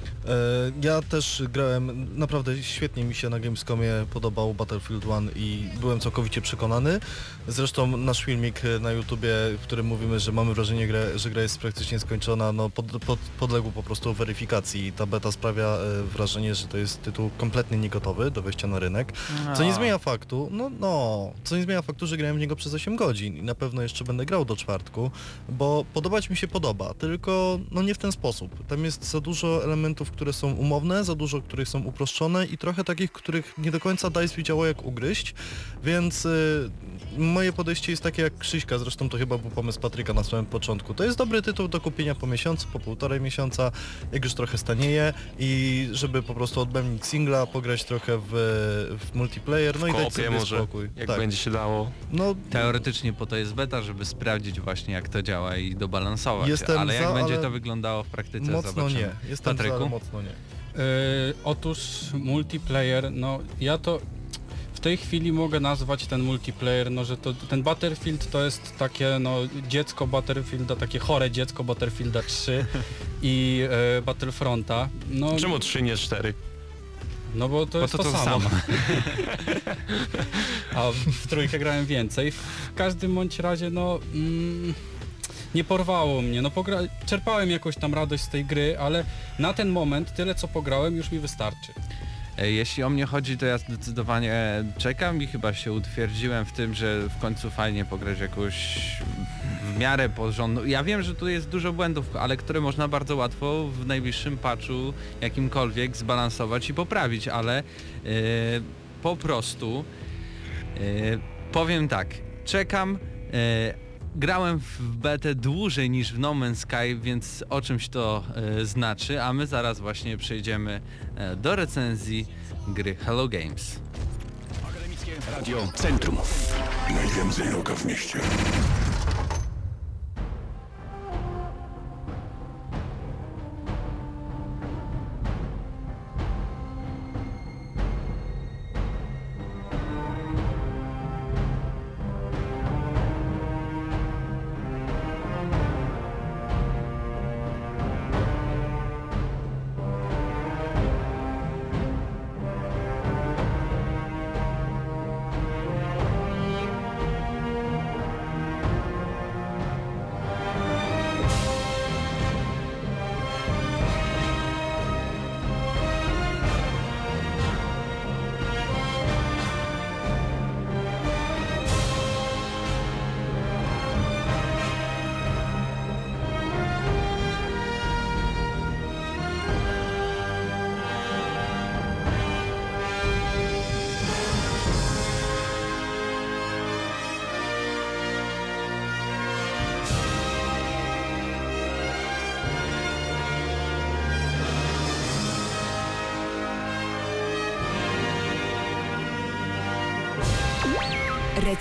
Ja też grałem, naprawdę świetnie mi się na Gamescomie podobał Battlefield 1 i byłem całkowicie przekonany. Zresztą nasz filmik e, na YouTubie, w którym mówimy, że mamy wrażenie, grę, że gra jest praktycznie skończona, no pod, pod, podległ po prostu weryfikacji i ta beta sprawia e, wrażenie, że to jest tytuł kompletnie niegotowy do wejścia na rynek. Co nie zmienia faktu, no, no, co nie zmienia faktu, że grałem w niego przez 8 godzin i na pewno jeszcze będę grał do czwartku, bo podobać mi się podoba, tylko no nie w ten sposób. Tam jest za dużo elementów, które są umowne, za dużo, których są uproszczone i trochę takich, których nie do końca DICE wiedziało jak ugryźć, więc y, moje podejście jest takie jak Krzyśka, zresztą to chyba był pomysł Patryka na samym początku. To jest dobry tytuł do kupienia po miesiącu, po półtorej miesiąca, jak już trochę stanieje i żeby po prostu odbębnić singla, pograć trochę w, w multiplayer, no i dać sobie może, spokój. jak tak. będzie się dało. No, Teoretycznie po to jest beta, żeby sprawdzić właśnie jak to działa i dobalansować. Jestem ale jak za, będzie ale to wyglądało w praktyce mocno zobaczymy. nie. Jestem za, Patryku? ale mocno nie. Yy, otóż multiplayer, no ja to w tej chwili mogę nazwać ten multiplayer, no że to ten Battlefield to jest takie no dziecko Battlefielda, takie chore dziecko Battlefielda 3 i e, Battlefronta. No, Czemu 3 nie 4? No bo to Bo jest to to, to samo. samo. [LAUGHS] A w, trójkę grałem więcej. W każdym bądź razie no mm, nie porwało mnie. No pogra... czerpałem jakąś tam radość z tej gry, ale na ten moment tyle co pograłem już mi wystarczy. E, Jeśli o mnie chodzi, to ja zdecydowanie czekam i chyba się utwierdziłem w tym, że w końcu fajnie pograć jakąś w miarę porządną. Ja wiem, że tu jest dużo błędów, ale które można bardzo łatwo w najbliższym patchu jakimkolwiek zbalansować i poprawić, ale e, po prostu e, powiem tak, czekam, e, grałem w betę dłużej niż w No Man's Sky, więc o czymś to e, znaczy, a my zaraz właśnie przejdziemy e, do recenzji gry Hello Games. Radio Centrum. Najwięcej roka w mieście.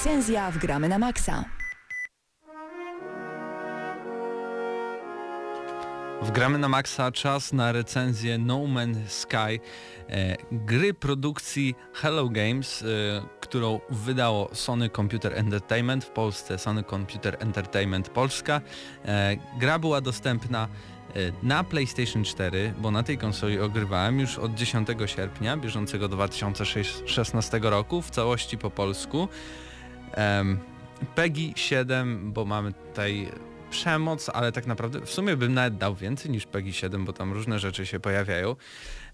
Recenzja w Gramy na Maxa. Wgramy na maksa czas na recenzję No Man's Sky, e, gry produkcji Hello Games, e, którą wydało Sony Computer Entertainment w Polsce, Sony Computer Entertainment Polska. E, gra była dostępna e, na PlayStation 4, bo na tej konsoli ogrywałem już od 10 sierpnia bieżącego 2016 roku w całości po polsku. Em, PEGI 7, bo mamy tutaj przemoc, ale tak naprawdę w sumie bym nawet dał więcej niż PEGI 7, bo tam różne rzeczy się pojawiają.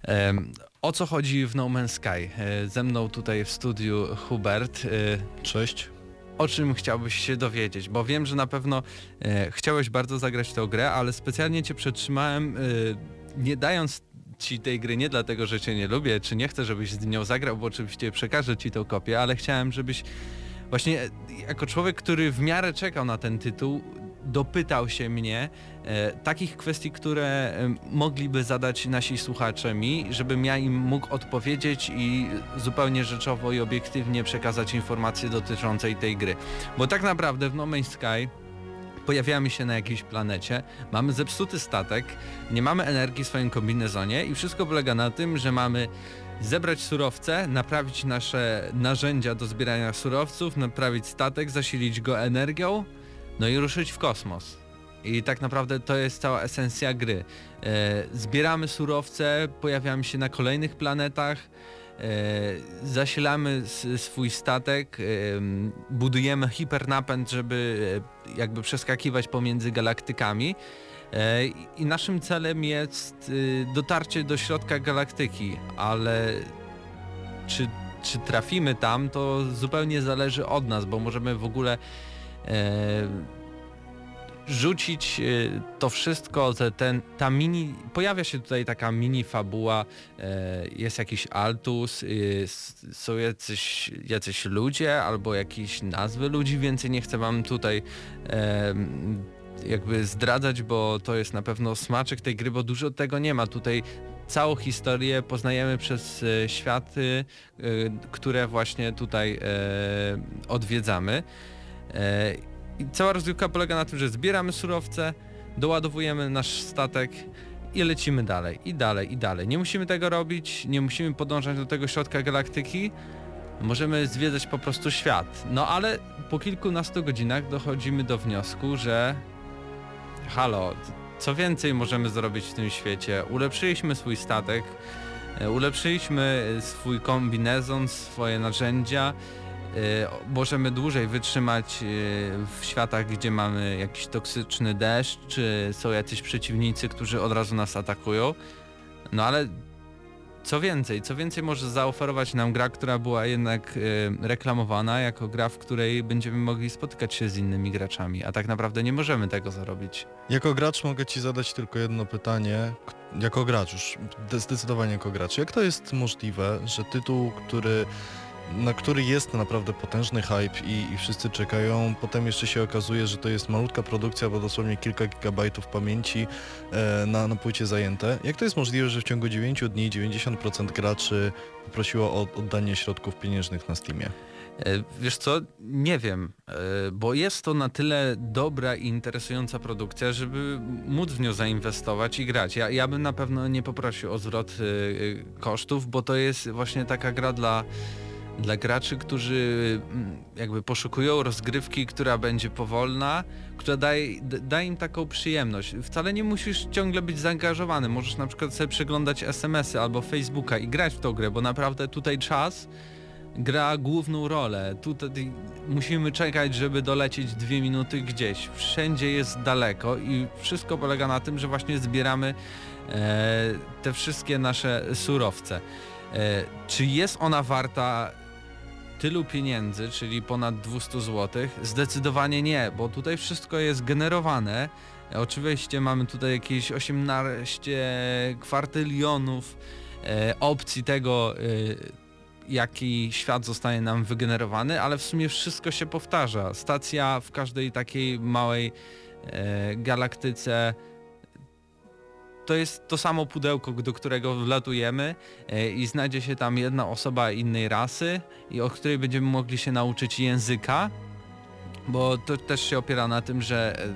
Em, o co chodzi w No Man's Sky? E, ze mną tutaj w studiu Hubert. E, Cześć. o czym chciałbyś się dowiedzieć? Bo wiem, że na pewno e, chciałeś bardzo zagrać tę grę, ale specjalnie cię przetrzymałem, e, nie dając ci tej gry nie dlatego, że cię nie lubię, czy nie chcę, żebyś z nią zagrał, bo oczywiście przekażę ci tą kopię, ale chciałem, żebyś właśnie e, jako człowiek, który w miarę czekał na ten tytuł, dopytał się mnie e, takich kwestii, które e, mogliby zadać nasi słuchacze mi, żebym ja im mógł odpowiedzieć i zupełnie rzeczowo i obiektywnie przekazać informacje dotyczące tej gry. Bo tak naprawdę w No Man's Sky pojawiamy się na jakiejś planecie, mamy zepsuty statek, nie mamy energii w swoim kombinezonie i wszystko polega na tym, że mamy zebrać surowce, naprawić nasze narzędzia do zbierania surowców, naprawić statek, zasilić go energią, no i ruszyć w kosmos. I tak naprawdę to jest cała esencja gry. E, zbieramy surowce, pojawiamy się na kolejnych planetach, e, zasilamy swój statek, e, budujemy hipernapęd, żeby jakby przeskakiwać pomiędzy galaktykami. E, i- naszym celem jest y, dotarcie do środka galaktyki, ale czy, czy trafimy tam, to zupełnie zależy od nas, bo możemy w ogóle e, rzucić e, to wszystko, te, ten, ta mini, pojawia się tutaj taka mini fabuła, jest jakiś altus, jest, są jacyś, jacyś ludzie albo jakieś nazwy ludzi, więcej nie chcę wam tutaj jakby zdradzać, bo to jest na pewno smaczek tej gry, bo dużo tego nie ma. Tutaj całą historię poznajemy przez e, światy, e, które właśnie tutaj e, odwiedzamy. I cała rozgrywka polega na tym, że zbieramy surowce, doładowujemy nasz statek i lecimy dalej, i dalej, i dalej. Nie musimy tego robić, nie musimy podążać do tego środka galaktyki, możemy zwiedzać po prostu świat. No ale po kilkunastu godzinach dochodzimy do wniosku, że halo, co więcej możemy zrobić w tym świecie? Ulepszyliśmy swój statek, E, Ulepszyliśmy e, swój kombinezon, swoje narzędzia. E, Możemy dłużej wytrzymać w światach, gdzie mamy jakiś toksyczny deszcz, czy są jacyś przeciwnicy, którzy od razu nas atakują. No ale co więcej, co więcej może zaoferować nam gra, która była jednak e, reklamowana jako gra, w której będziemy mogli spotykać się z innymi graczami, a tak naprawdę nie możemy tego zrobić. Jako gracz mogę Ci zadać tylko jedno pytanie. Jako gracz już, de- zdecydowanie jako gracz. Jak to jest możliwe, że tytuł, który na który jest naprawdę potężny hype i, i wszyscy czekają, potem jeszcze się okazuje, że to jest malutka produkcja, bo dosłownie kilka gigabajtów pamięci e, na, na płycie zajęte. Jak to jest możliwe, że w ciągu 9 dni 90% graczy poprosiło o oddanie środków pieniężnych na Steamie? E, Wiesz co, nie wiem, e, bo jest to na tyle dobra i interesująca produkcja, żeby móc w nią zainwestować i grać. Ja, ja bym na pewno nie poprosił o zwrot e, kosztów, bo to jest właśnie taka gra dla, dla graczy, którzy mm, jakby poszukują rozgrywki, która będzie powolna, która daje, d- da im taką przyjemność. Wcale nie musisz ciągle być zaangażowany, możesz na przykład sobie przeglądać SMS-y albo Facebooka i grać w tą grę, bo naprawdę tutaj czas gra główną rolę. Tutaj musimy czekać, żeby dolecieć dwie minuty gdzieś. Wszędzie jest daleko i wszystko polega na tym, że właśnie zbieramy e, te wszystkie nasze surowce. E, czy jest ona warta tylu pieniędzy, czyli ponad 200 zł? Zdecydowanie nie, bo tutaj wszystko jest generowane. Oczywiście mamy tutaj jakieś 18 kwartylionów e, opcji tego, e, jaki świat zostanie nam wygenerowany, ale w sumie wszystko się powtarza. Stacja w każdej takiej małej e, galaktyce to jest to samo pudełko, do którego wlatujemy e, i znajdzie się tam jedna osoba innej rasy i o której będziemy mogli się nauczyć języka, bo to też się opiera na tym, że e,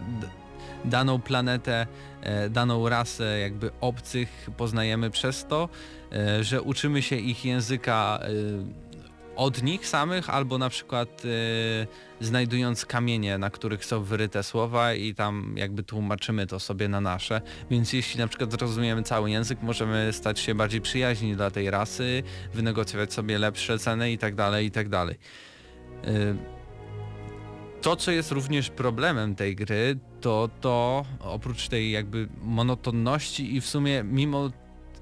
daną planetę, e, daną rasę jakby obcych poznajemy przez to, że uczymy się ich języka od nich samych, albo na przykład e, znajdując kamienie, na których są wyryte słowa i tam jakby tłumaczymy to sobie na nasze. Więc jeśli na przykład zrozumiemy cały język, możemy stać się bardziej przyjaźni dla tej rasy, wynegocjować sobie lepsze ceny i tak dalej, i tak. E, To, co jest również problemem tej gry, to to, oprócz tej jakby monotonności i w sumie mimo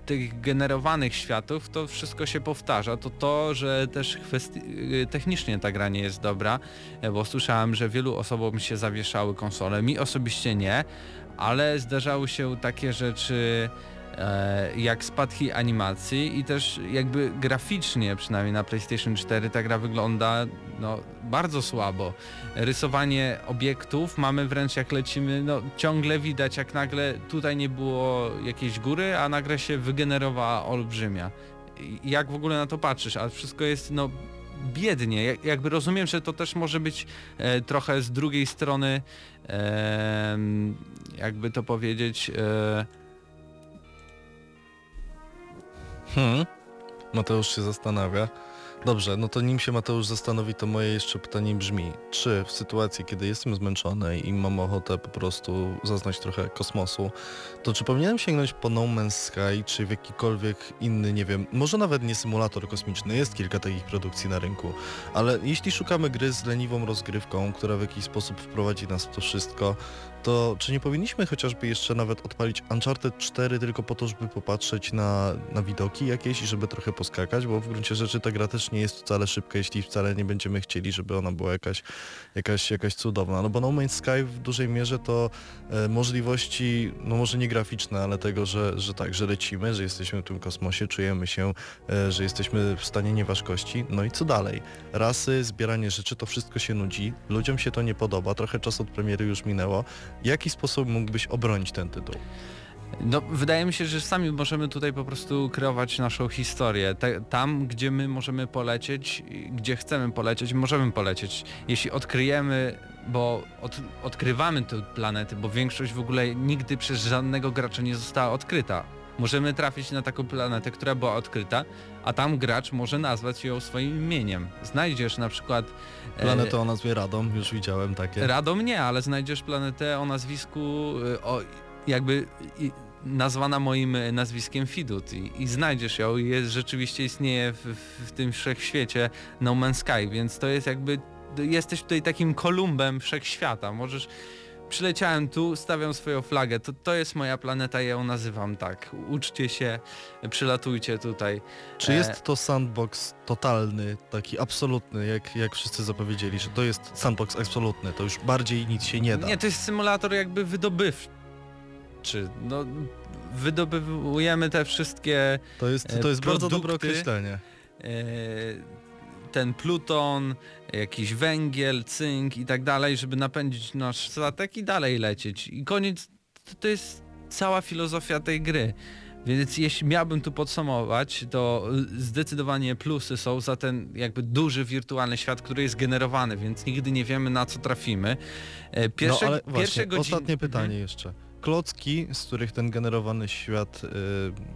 tych generowanych światów, to wszystko się powtarza. To to, że też kwestii, y, technicznie ta gra nie jest dobra, e, bo słyszałem, że wielu osobom się zawieszały konsole. Mi osobiście nie, ale zdarzały się takie rzeczy jak spadki animacji i też jakby graficznie, przynajmniej na PlayStation 4 ta gra wygląda no, bardzo słabo. Rysowanie obiektów mamy wręcz jak lecimy, no ciągle widać jak nagle tutaj nie było jakiejś góry, a nagle się wygenerowała olbrzymia. Jak w ogóle na to patrzysz? A wszystko jest no biednie. Jak- Jakby rozumiem, że to też może być e, trochę z drugiej strony e, jakby to powiedzieć e, Hmm. Mateusz się zastanawia. Dobrze, no to nim się Mateusz zastanowi, to moje jeszcze pytanie brzmi, czy w sytuacji, kiedy jestem zmęczony i mam ochotę po prostu zaznać trochę kosmosu, to czy powinienem sięgnąć po No Man's Sky, czy w jakikolwiek inny, nie wiem, może nawet nie symulator kosmiczny, jest kilka takich produkcji na rynku, ale jeśli szukamy gry z leniwą rozgrywką, która w jakiś sposób wprowadzi nas w to wszystko, to czy nie powinniśmy chociażby jeszcze nawet odpalić Uncharted 4 tylko po to, żeby popatrzeć na, na widoki jakieś i żeby trochę poskakać, bo w gruncie rzeczy ta gra też nie jest wcale szybka, jeśli wcale nie będziemy chcieli, żeby ona była jakaś, jakaś, jakaś cudowna. No bo No Man's Sky w dużej mierze to e, możliwości, no może nie graficzne, ale tego, że, że tak, że lecimy, że jesteśmy w tym kosmosie, czujemy się, e, że jesteśmy w stanie nieważkości. No i co dalej? Rasy, zbieranie rzeczy, to wszystko się nudzi, ludziom się to nie podoba, trochę czasu od premiery już minęło. Jaki sposób mógłbyś obronić ten tytuł? No, wydaje mi się, że sami możemy tutaj po prostu kreować naszą historię. Te, tam, gdzie my możemy polecieć, gdzie chcemy polecieć, możemy polecieć. Jeśli odkryjemy, bo od, odkrywamy tę planetę, bo większość w ogóle nigdy przez żadnego gracza nie została odkryta. Możemy trafić na taką planetę, która była odkryta, a tam gracz może nazwać ją swoim imieniem. Znajdziesz na przykład... Planetę o nazwie Radom, już widziałem takie. Radom nie, ale znajdziesz planetę o nazwisku, y, o, jakby i, nazwana moim e, nazwiskiem Fidut i, i znajdziesz ją i jest, rzeczywiście istnieje w, w tym wszechświecie No Man's Sky, więc to jest jakby, jesteś tutaj takim Kolumbem wszechświata, możesz przyleciałem tu, stawiam swoją flagę, to, to jest moja planeta, ja ją nazywam tak. Uczcie się, przylatujcie tutaj. Czy E, jest to sandbox totalny, taki absolutny, jak, jak wszyscy zapowiedzieli, że to jest sandbox absolutny, to już bardziej nic się nie da. Nie, to jest symulator jakby wydobywczy. No, wydobywujemy te wszystkie To jest, e, to jest bardzo dobre produkty. określenie. Ten pluton, jakiś węgiel, cynk i tak dalej, żeby napędzić nasz statek i dalej lecieć. I koniec, to, to jest cała filozofia tej gry. Więc jeśli miałbym tu podsumować, to zdecydowanie plusy są za ten jakby duży wirtualny świat, który jest generowany, więc nigdy nie wiemy na co trafimy. E, Pierwsze, no ale właśnie, godziny... ostatnie pytanie Mhm. jeszcze. Klocki, z których ten generowany świat, y,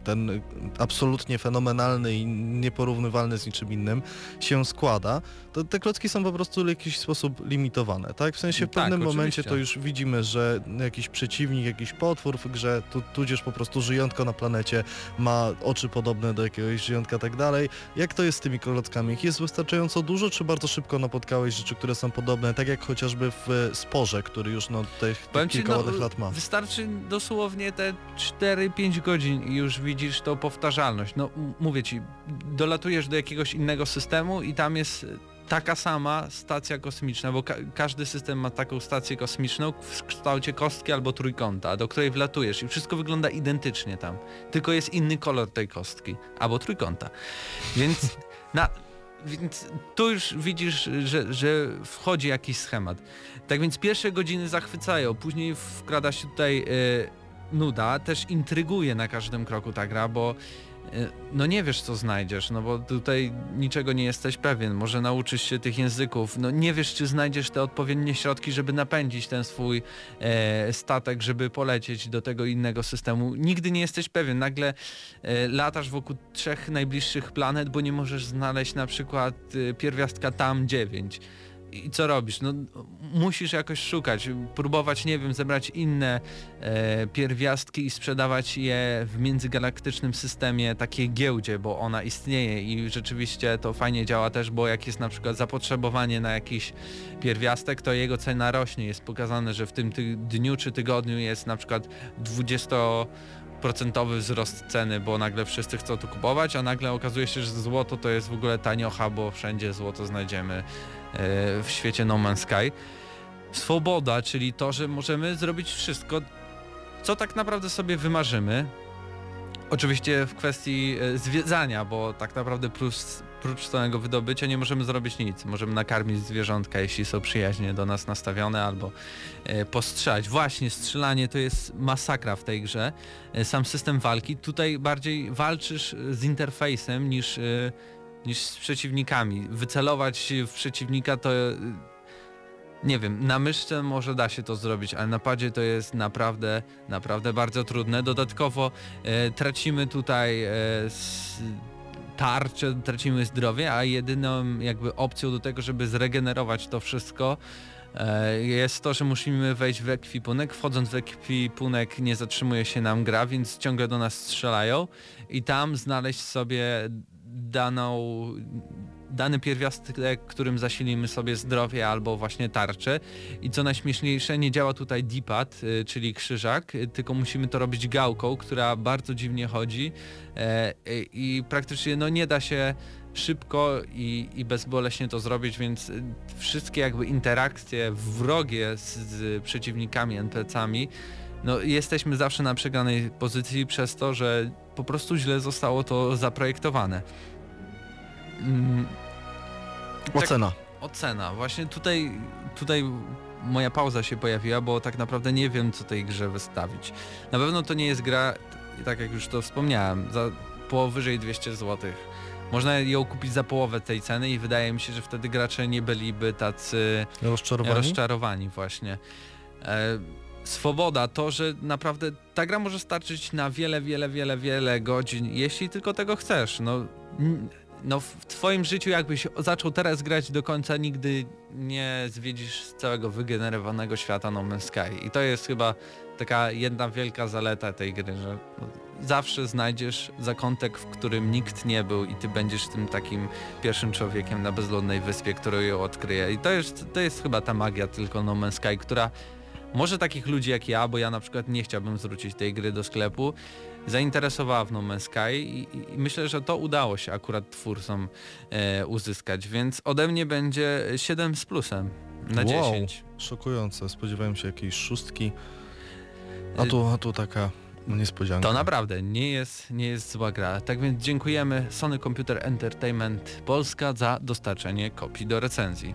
ten absolutnie fenomenalny i nieporównywalny z niczym innym się składa, to te klocki są po prostu w jakiś sposób limitowane, tak? W sensie w Tak, pewnym momencie oczywiście. to już widzimy, że jakiś przeciwnik, jakiś potwór w grze, tu, tudzież po prostu żyjątko na planecie ma oczy podobne do jakiegoś żyjątka tak dalej. Jak to jest z tymi klockami? Ich jest wystarczająco dużo, czy bardzo szybko napotkałeś rzeczy, które są podobne, tak jak chociażby w Sporze, który już no tych, tych kilka no, lat ma? Wystarczy dosłownie te 4-5 godzin i już widzisz tą powtarzalność. No mówię ci, dolatujesz do jakiegoś innego systemu i tam jest taka sama stacja kosmiczna, bo ka każdy system ma taką stację kosmiczną w kształcie kostki albo trójkąta, do której wlatujesz i wszystko wygląda identycznie tam. Tylko jest inny kolor tej kostki albo trójkąta. Więc na, więc tu już widzisz, że, że wchodzi jakiś schemat. Tak więc pierwsze godziny zachwycają, później wkrada się tutaj e, nuda, też intryguje na każdym kroku ta gra, bo no nie wiesz co znajdziesz, no bo tutaj niczego nie jesteś pewien, może nauczysz się tych języków, no nie wiesz czy znajdziesz te odpowiednie środki, żeby napędzić ten swój e, statek, żeby polecieć do tego innego systemu. Nigdy nie jesteś pewien, nagle e, latasz wokół trzech najbliższych planet, bo nie możesz znaleźć na przykład e, pierwiastka tam 9 i co robisz? No musisz jakoś szukać, próbować, nie wiem, zebrać inne e, pierwiastki i sprzedawać je w międzygalaktycznym systemie takiej giełdzie, bo ona istnieje i rzeczywiście to fajnie działa też, bo jak jest na przykład zapotrzebowanie na jakiś pierwiastek, to jego cena rośnie. Jest pokazane, że w tym ty dniu czy tygodniu jest na przykład 20 procentowy wzrost ceny, bo nagle wszyscy chcą to kupować, a nagle okazuje się, że złoto to jest w ogóle taniocha, bo wszędzie złoto znajdziemy w świecie No Man's Sky. Swoboda, czyli to, że możemy zrobić wszystko, co tak naprawdę sobie wymarzymy. Oczywiście w kwestii e, zwiedzania, bo tak naprawdę plus, prócz samego wydobycia nie możemy zrobić nic. Możemy nakarmić zwierzątka, jeśli są przyjaźnie do nas nastawione, albo e, postrzelać. Właśnie, strzelanie to jest masakra w tej grze. E, Sam system walki, tutaj bardziej walczysz z interfejsem niż, e, niż z przeciwnikami. Wycelować w przeciwnika to e, nie wiem, na myszce może da się to zrobić, ale na padzie to jest naprawdę, naprawdę bardzo trudne. Dodatkowo e, tracimy tutaj e, tarczę, tracimy zdrowie, a jedyną jakby opcją do tego, żeby zregenerować to wszystko e, jest to, że musimy wejść w ekwipunek. Wchodząc w ekwipunek nie zatrzymuje się nam gra, więc ciągle do nas strzelają i tam znaleźć sobie daną dany pierwiastek, którym zasilimy sobie zdrowie albo właśnie tarczę. I co najśmieszniejsze, nie działa tutaj D-pad, y, czyli krzyżak, y, tylko musimy to robić gałką, która bardzo dziwnie chodzi e, i- praktycznie no nie da się szybko i, i bezboleśnie to zrobić, więc y, wszystkie jakby interakcje wrogie z, z przeciwnikami, NPC-ami, no jesteśmy zawsze na przegranej pozycji przez to, że po prostu źle zostało to zaprojektowane. Mm, tak- Ocena. Ocena. Właśnie tutaj, tutaj moja pauza się pojawiła, bo tak naprawdę nie wiem co tej grze wystawić. Na pewno to nie jest gra, tak jak już to wspomniałem, za powyżej 200 zł. Można ją kupić za połowę tej ceny i wydaje mi się, że wtedy gracze nie byliby tacy Rozczarowani? rozczarowani właśnie. E, swoboda, to, że naprawdę ta gra może starczyć na wiele, wiele, wiele, wiele godzin, jeśli tylko tego chcesz. No, no w twoim życiu jakbyś zaczął teraz grać do końca nigdy nie zwiedzisz całego wygenerowanego świata No Man's Sky i to jest chyba taka jedna wielka zaleta tej gry, że zawsze znajdziesz zakątek, w którym nikt nie był i ty będziesz tym takim pierwszym człowiekiem na bezludnej wyspie, który ją odkryje i to jest, to jest chyba ta magia tylko No Man's Sky, która może takich ludzi jak ja, bo ja na przykład nie chciałbym zwrócić tej gry do sklepu, zainteresowała w No Man's Sky i, i myślę, że to udało się akurat twórcom e, uzyskać, więc ode mnie będzie 7 z plusem na Wow. 10. Szokujące, spodziewałem się jakiejś szóstki. A tu, a tu taka niespodzianka. To naprawdę nie jest, nie jest zła gra. Tak więc dziękujemy Sony Computer Entertainment Polska za dostarczenie kopii do recenzji.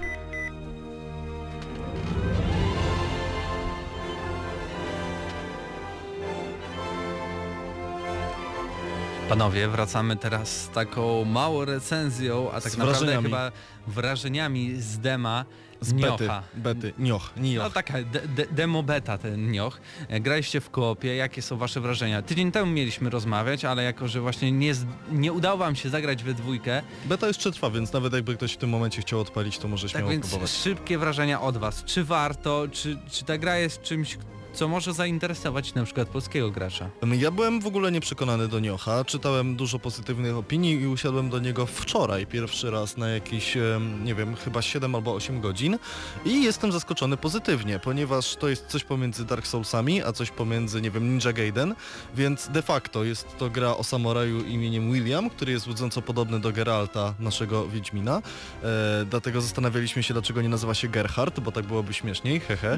Panowie, wracamy teraz z taką małą recenzją, a tak Z naprawdę wrażeniami. chyba wrażeniami z dema Z bety, Niocha. bety, nioch, nioch. No taka de, de, demo beta ten nioch. E, Graliście w koopie, jakie są wasze wrażenia? Tydzień temu mieliśmy rozmawiać, ale jako, że właśnie nie, nie udało wam się zagrać we dwójkę, Beta jeszcze trwa, więc nawet jakby ktoś w tym momencie chciał odpalić, to może tak śmiało więc próbować. szybkie wrażenia od was. Czy warto, czy, czy ta gra jest czymś, co może zainteresować na przykład polskiego gracza? Ja byłem w ogóle nieprzekonany do Niocha, czytałem dużo pozytywnych opinii i usiadłem do niego wczoraj. Pierwszy raz na jakieś, nie wiem, chyba 7 albo 8 godzin. I jestem zaskoczony pozytywnie, ponieważ to jest coś pomiędzy Dark Soulsami, a coś pomiędzy, nie wiem, Ninja Gaiden, więc de facto jest to gra o samuraju imieniem William, który jest łudząco podobny do Geralta, naszego Wiedźmina, e, dlatego zastanawialiśmy się, dlaczego nie nazywa się Gerhard, bo tak byłoby śmieszniej, hehe.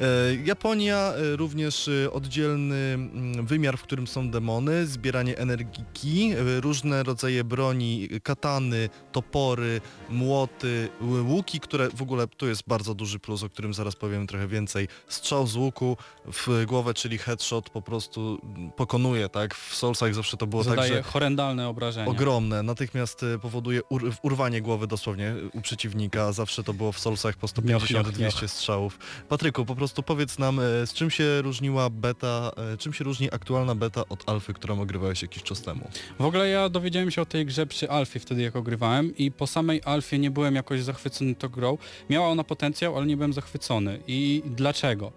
E, Japonia e, również e, oddzielny mm, wymiar, w którym są demony, zbieranie energiki, e, różne rodzaje broni, katany, topory, młoty, łuki, które w ogóle tu jest bardzo duży plus, o którym zaraz powiem trochę więcej. Strzał z łuku w głowę, czyli headshot po prostu mm, pokonuje, tak? W Soulsach zawsze to było tak, Zadaje że horrendalne obrażenia. ogromne, natychmiast e, powoduje ur urwanie głowy dosłownie u przeciwnika, zawsze to było w Soulsach po Mioch, mioch, 150-200 mioch. strzałów. Patryku, po prostu powiedz nam, z czym się różniła beta, e, czym się różni aktualna beta od alfy, którą ogrywałeś jakiś czas temu? W ogóle ja dowiedziałem się o tej grze przy Alfie wtedy jak ogrywałem i po samej Alfie nie byłem jakoś zachwycony tą grą. Miała ona potencjał, ale nie byłem zachwycony. I dlaczego?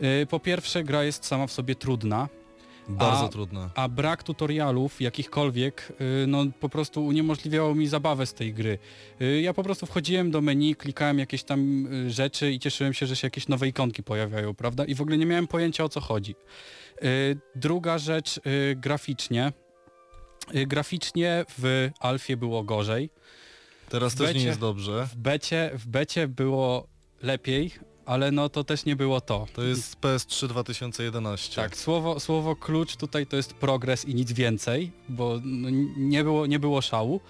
Yy, Po pierwsze gra jest sama w sobie trudna, Bardzo A- trudna. a brak tutorialów jakichkolwiek yy, no po prostu uniemożliwiało mi zabawę z tej gry. Yy, Ja po prostu wchodziłem do menu, klikałem jakieś tam yy, rzeczy i cieszyłem się, że się jakieś nowe ikonki pojawiają, prawda? I w ogóle nie miałem pojęcia o co chodzi. Druga rzecz, graficznie. Graficznie w Alfie było gorzej. Teraz w też nie becie- jest dobrze. W becie, w becie było lepiej, ale no to też nie było to. To jest PS3 2011. Tak, słowo, słowo klucz tutaj to jest progres i nic więcej, bo no, nie, było, nie było szału.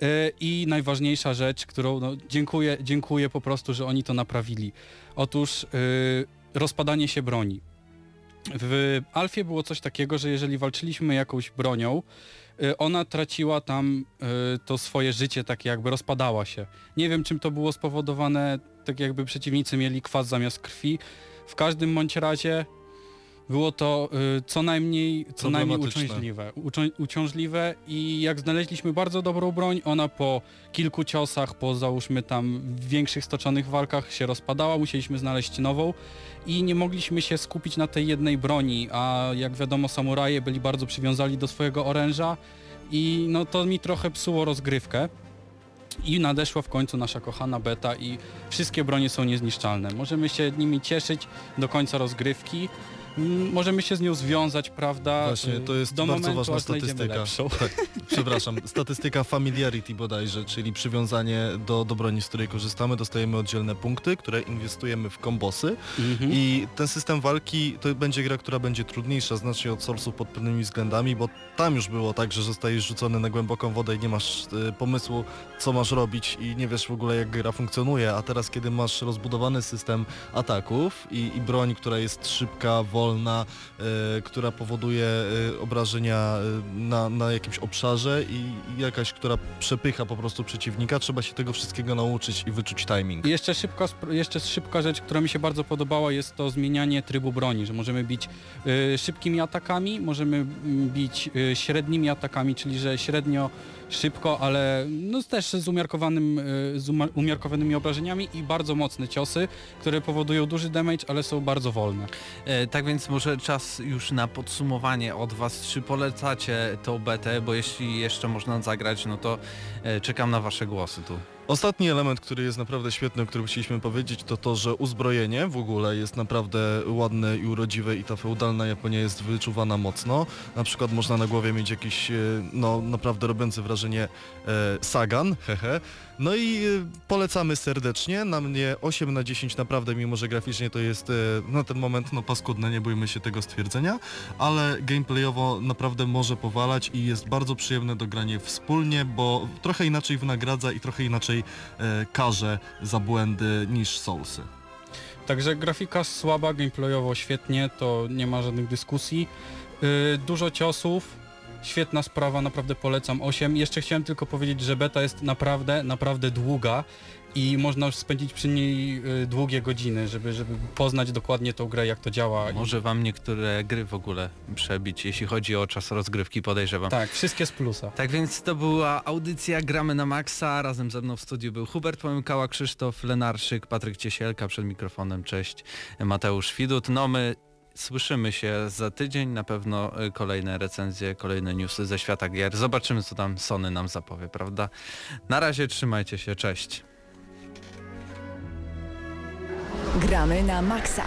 Yy, I najważniejsza rzecz, którą no, dziękuję, dziękuję po prostu, że oni to naprawili. Otóż yy, rozpadanie się broni. W Alfie było coś takiego, że jeżeli walczyliśmy jakąś bronią, y, ona traciła tam to swoje życie, takie jakby rozpadała się. Nie wiem czym to było spowodowane, tak jakby przeciwnicy mieli kwas zamiast krwi. W każdym bądź razie było to y, co najmniej, co najmniej uciążliwe. Uciążliwe i jak znaleźliśmy bardzo dobrą broń, ona po kilku ciosach, po załóżmy tam większych stoczonych walkach się rozpadała, musieliśmy znaleźć nową i nie mogliśmy się skupić na tej jednej broni, a jak wiadomo samuraje byli bardzo przywiązani do swojego oręża i no to mi trochę psuło rozgrywkę. I nadeszła w końcu nasza kochana beta i wszystkie bronie są niezniszczalne. Możemy się nimi cieszyć do końca rozgrywki. Możemy się z nią związać, prawda? Właśnie, y, to jest do bardzo momentu, ważna statystyka. [LAUGHS] Tak, przepraszam, statystyka familiarity bodajże, czyli przywiązanie do, do broni, z której korzystamy, dostajemy oddzielne punkty, które inwestujemy w kombosy Mhm. i ten system walki to będzie gra, która będzie trudniejsza znacznie od Soulsów pod pewnymi względami, bo tam już było tak, że zostajesz rzucony na głęboką wodę i nie masz e, pomysłu, co masz robić i nie wiesz w ogóle jak gra funkcjonuje, a teraz kiedy masz rozbudowany system ataków i, i broń, która jest szybka, wolna, e, która powoduje e, obrażenia e, na, na jakimś obszarze i, jakaś, która przepycha po prostu przeciwnika, trzeba się tego wszystkiego nauczyć i wyczuć timing. Jeszcze szybka, spr- jeszcze szybka rzecz, która mi się bardzo podobała, jest to zmienianie trybu broni, że możemy bić szybkimi atakami, możemy mm, bić średnimi atakami, czyli że średnio szybko, ale no też z, umiarkowanym, y, z umiarkowanymi obrażeniami i bardzo mocne ciosy, które powodują duży damage, ale są bardzo wolne. E, tak więc może czas już na podsumowanie od Was. Czy polecacie tą betę? Bo jeśli jeszcze można zagrać, no to e, czekam na Wasze głosy tu. Ostatni element, który jest naprawdę świetny, o którym chcieliśmy powiedzieć, to to, że uzbrojenie w ogóle jest naprawdę ładne i urodziwe i ta feudalna Japonia jest wyczuwana mocno. Na przykład można na głowie mieć jakiś, e, no naprawdę robiący wrażenie e, sagan, hehe. No i e, polecamy serdecznie, na mnie 8 na 10 naprawdę, mimo że graficznie to jest e, na ten moment no paskudne, nie bójmy się tego stwierdzenia, ale gameplayowo naprawdę może powalać i jest bardzo przyjemne do grania wspólnie, bo trochę inaczej wynagradza i trochę inaczej e, karze za błędy niż Soulsy. Także grafika słaba, gameplayowo świetnie, to nie ma żadnych dyskusji. Yy, dużo ciosów, świetna sprawa, naprawdę polecam 8. Jeszcze chciałem tylko powiedzieć, że beta jest naprawdę, naprawdę długa i można już spędzić przy niej yy, długie godziny, żeby, żeby poznać dokładnie tą grę, jak to działa. Może Wam niektóre gry w ogóle przebić, jeśli chodzi o czas rozgrywki, podejrzewam. Tak, wszystkie z plusa. Tak więc to była audycja Gramy na Maxa. Razem ze mną w studiu był Hubert Pomykała, Krzysztof Lenarszyk, Patryk Ciesielka przed mikrofonem. Cześć, Mateusz Widut. No my słyszymy się za tydzień. Na pewno y, kolejne recenzje, kolejne newsy ze świata gier. Zobaczymy co tam Sony nam zapowie, prawda? Na razie trzymajcie się, cześć. Gramy na maksa.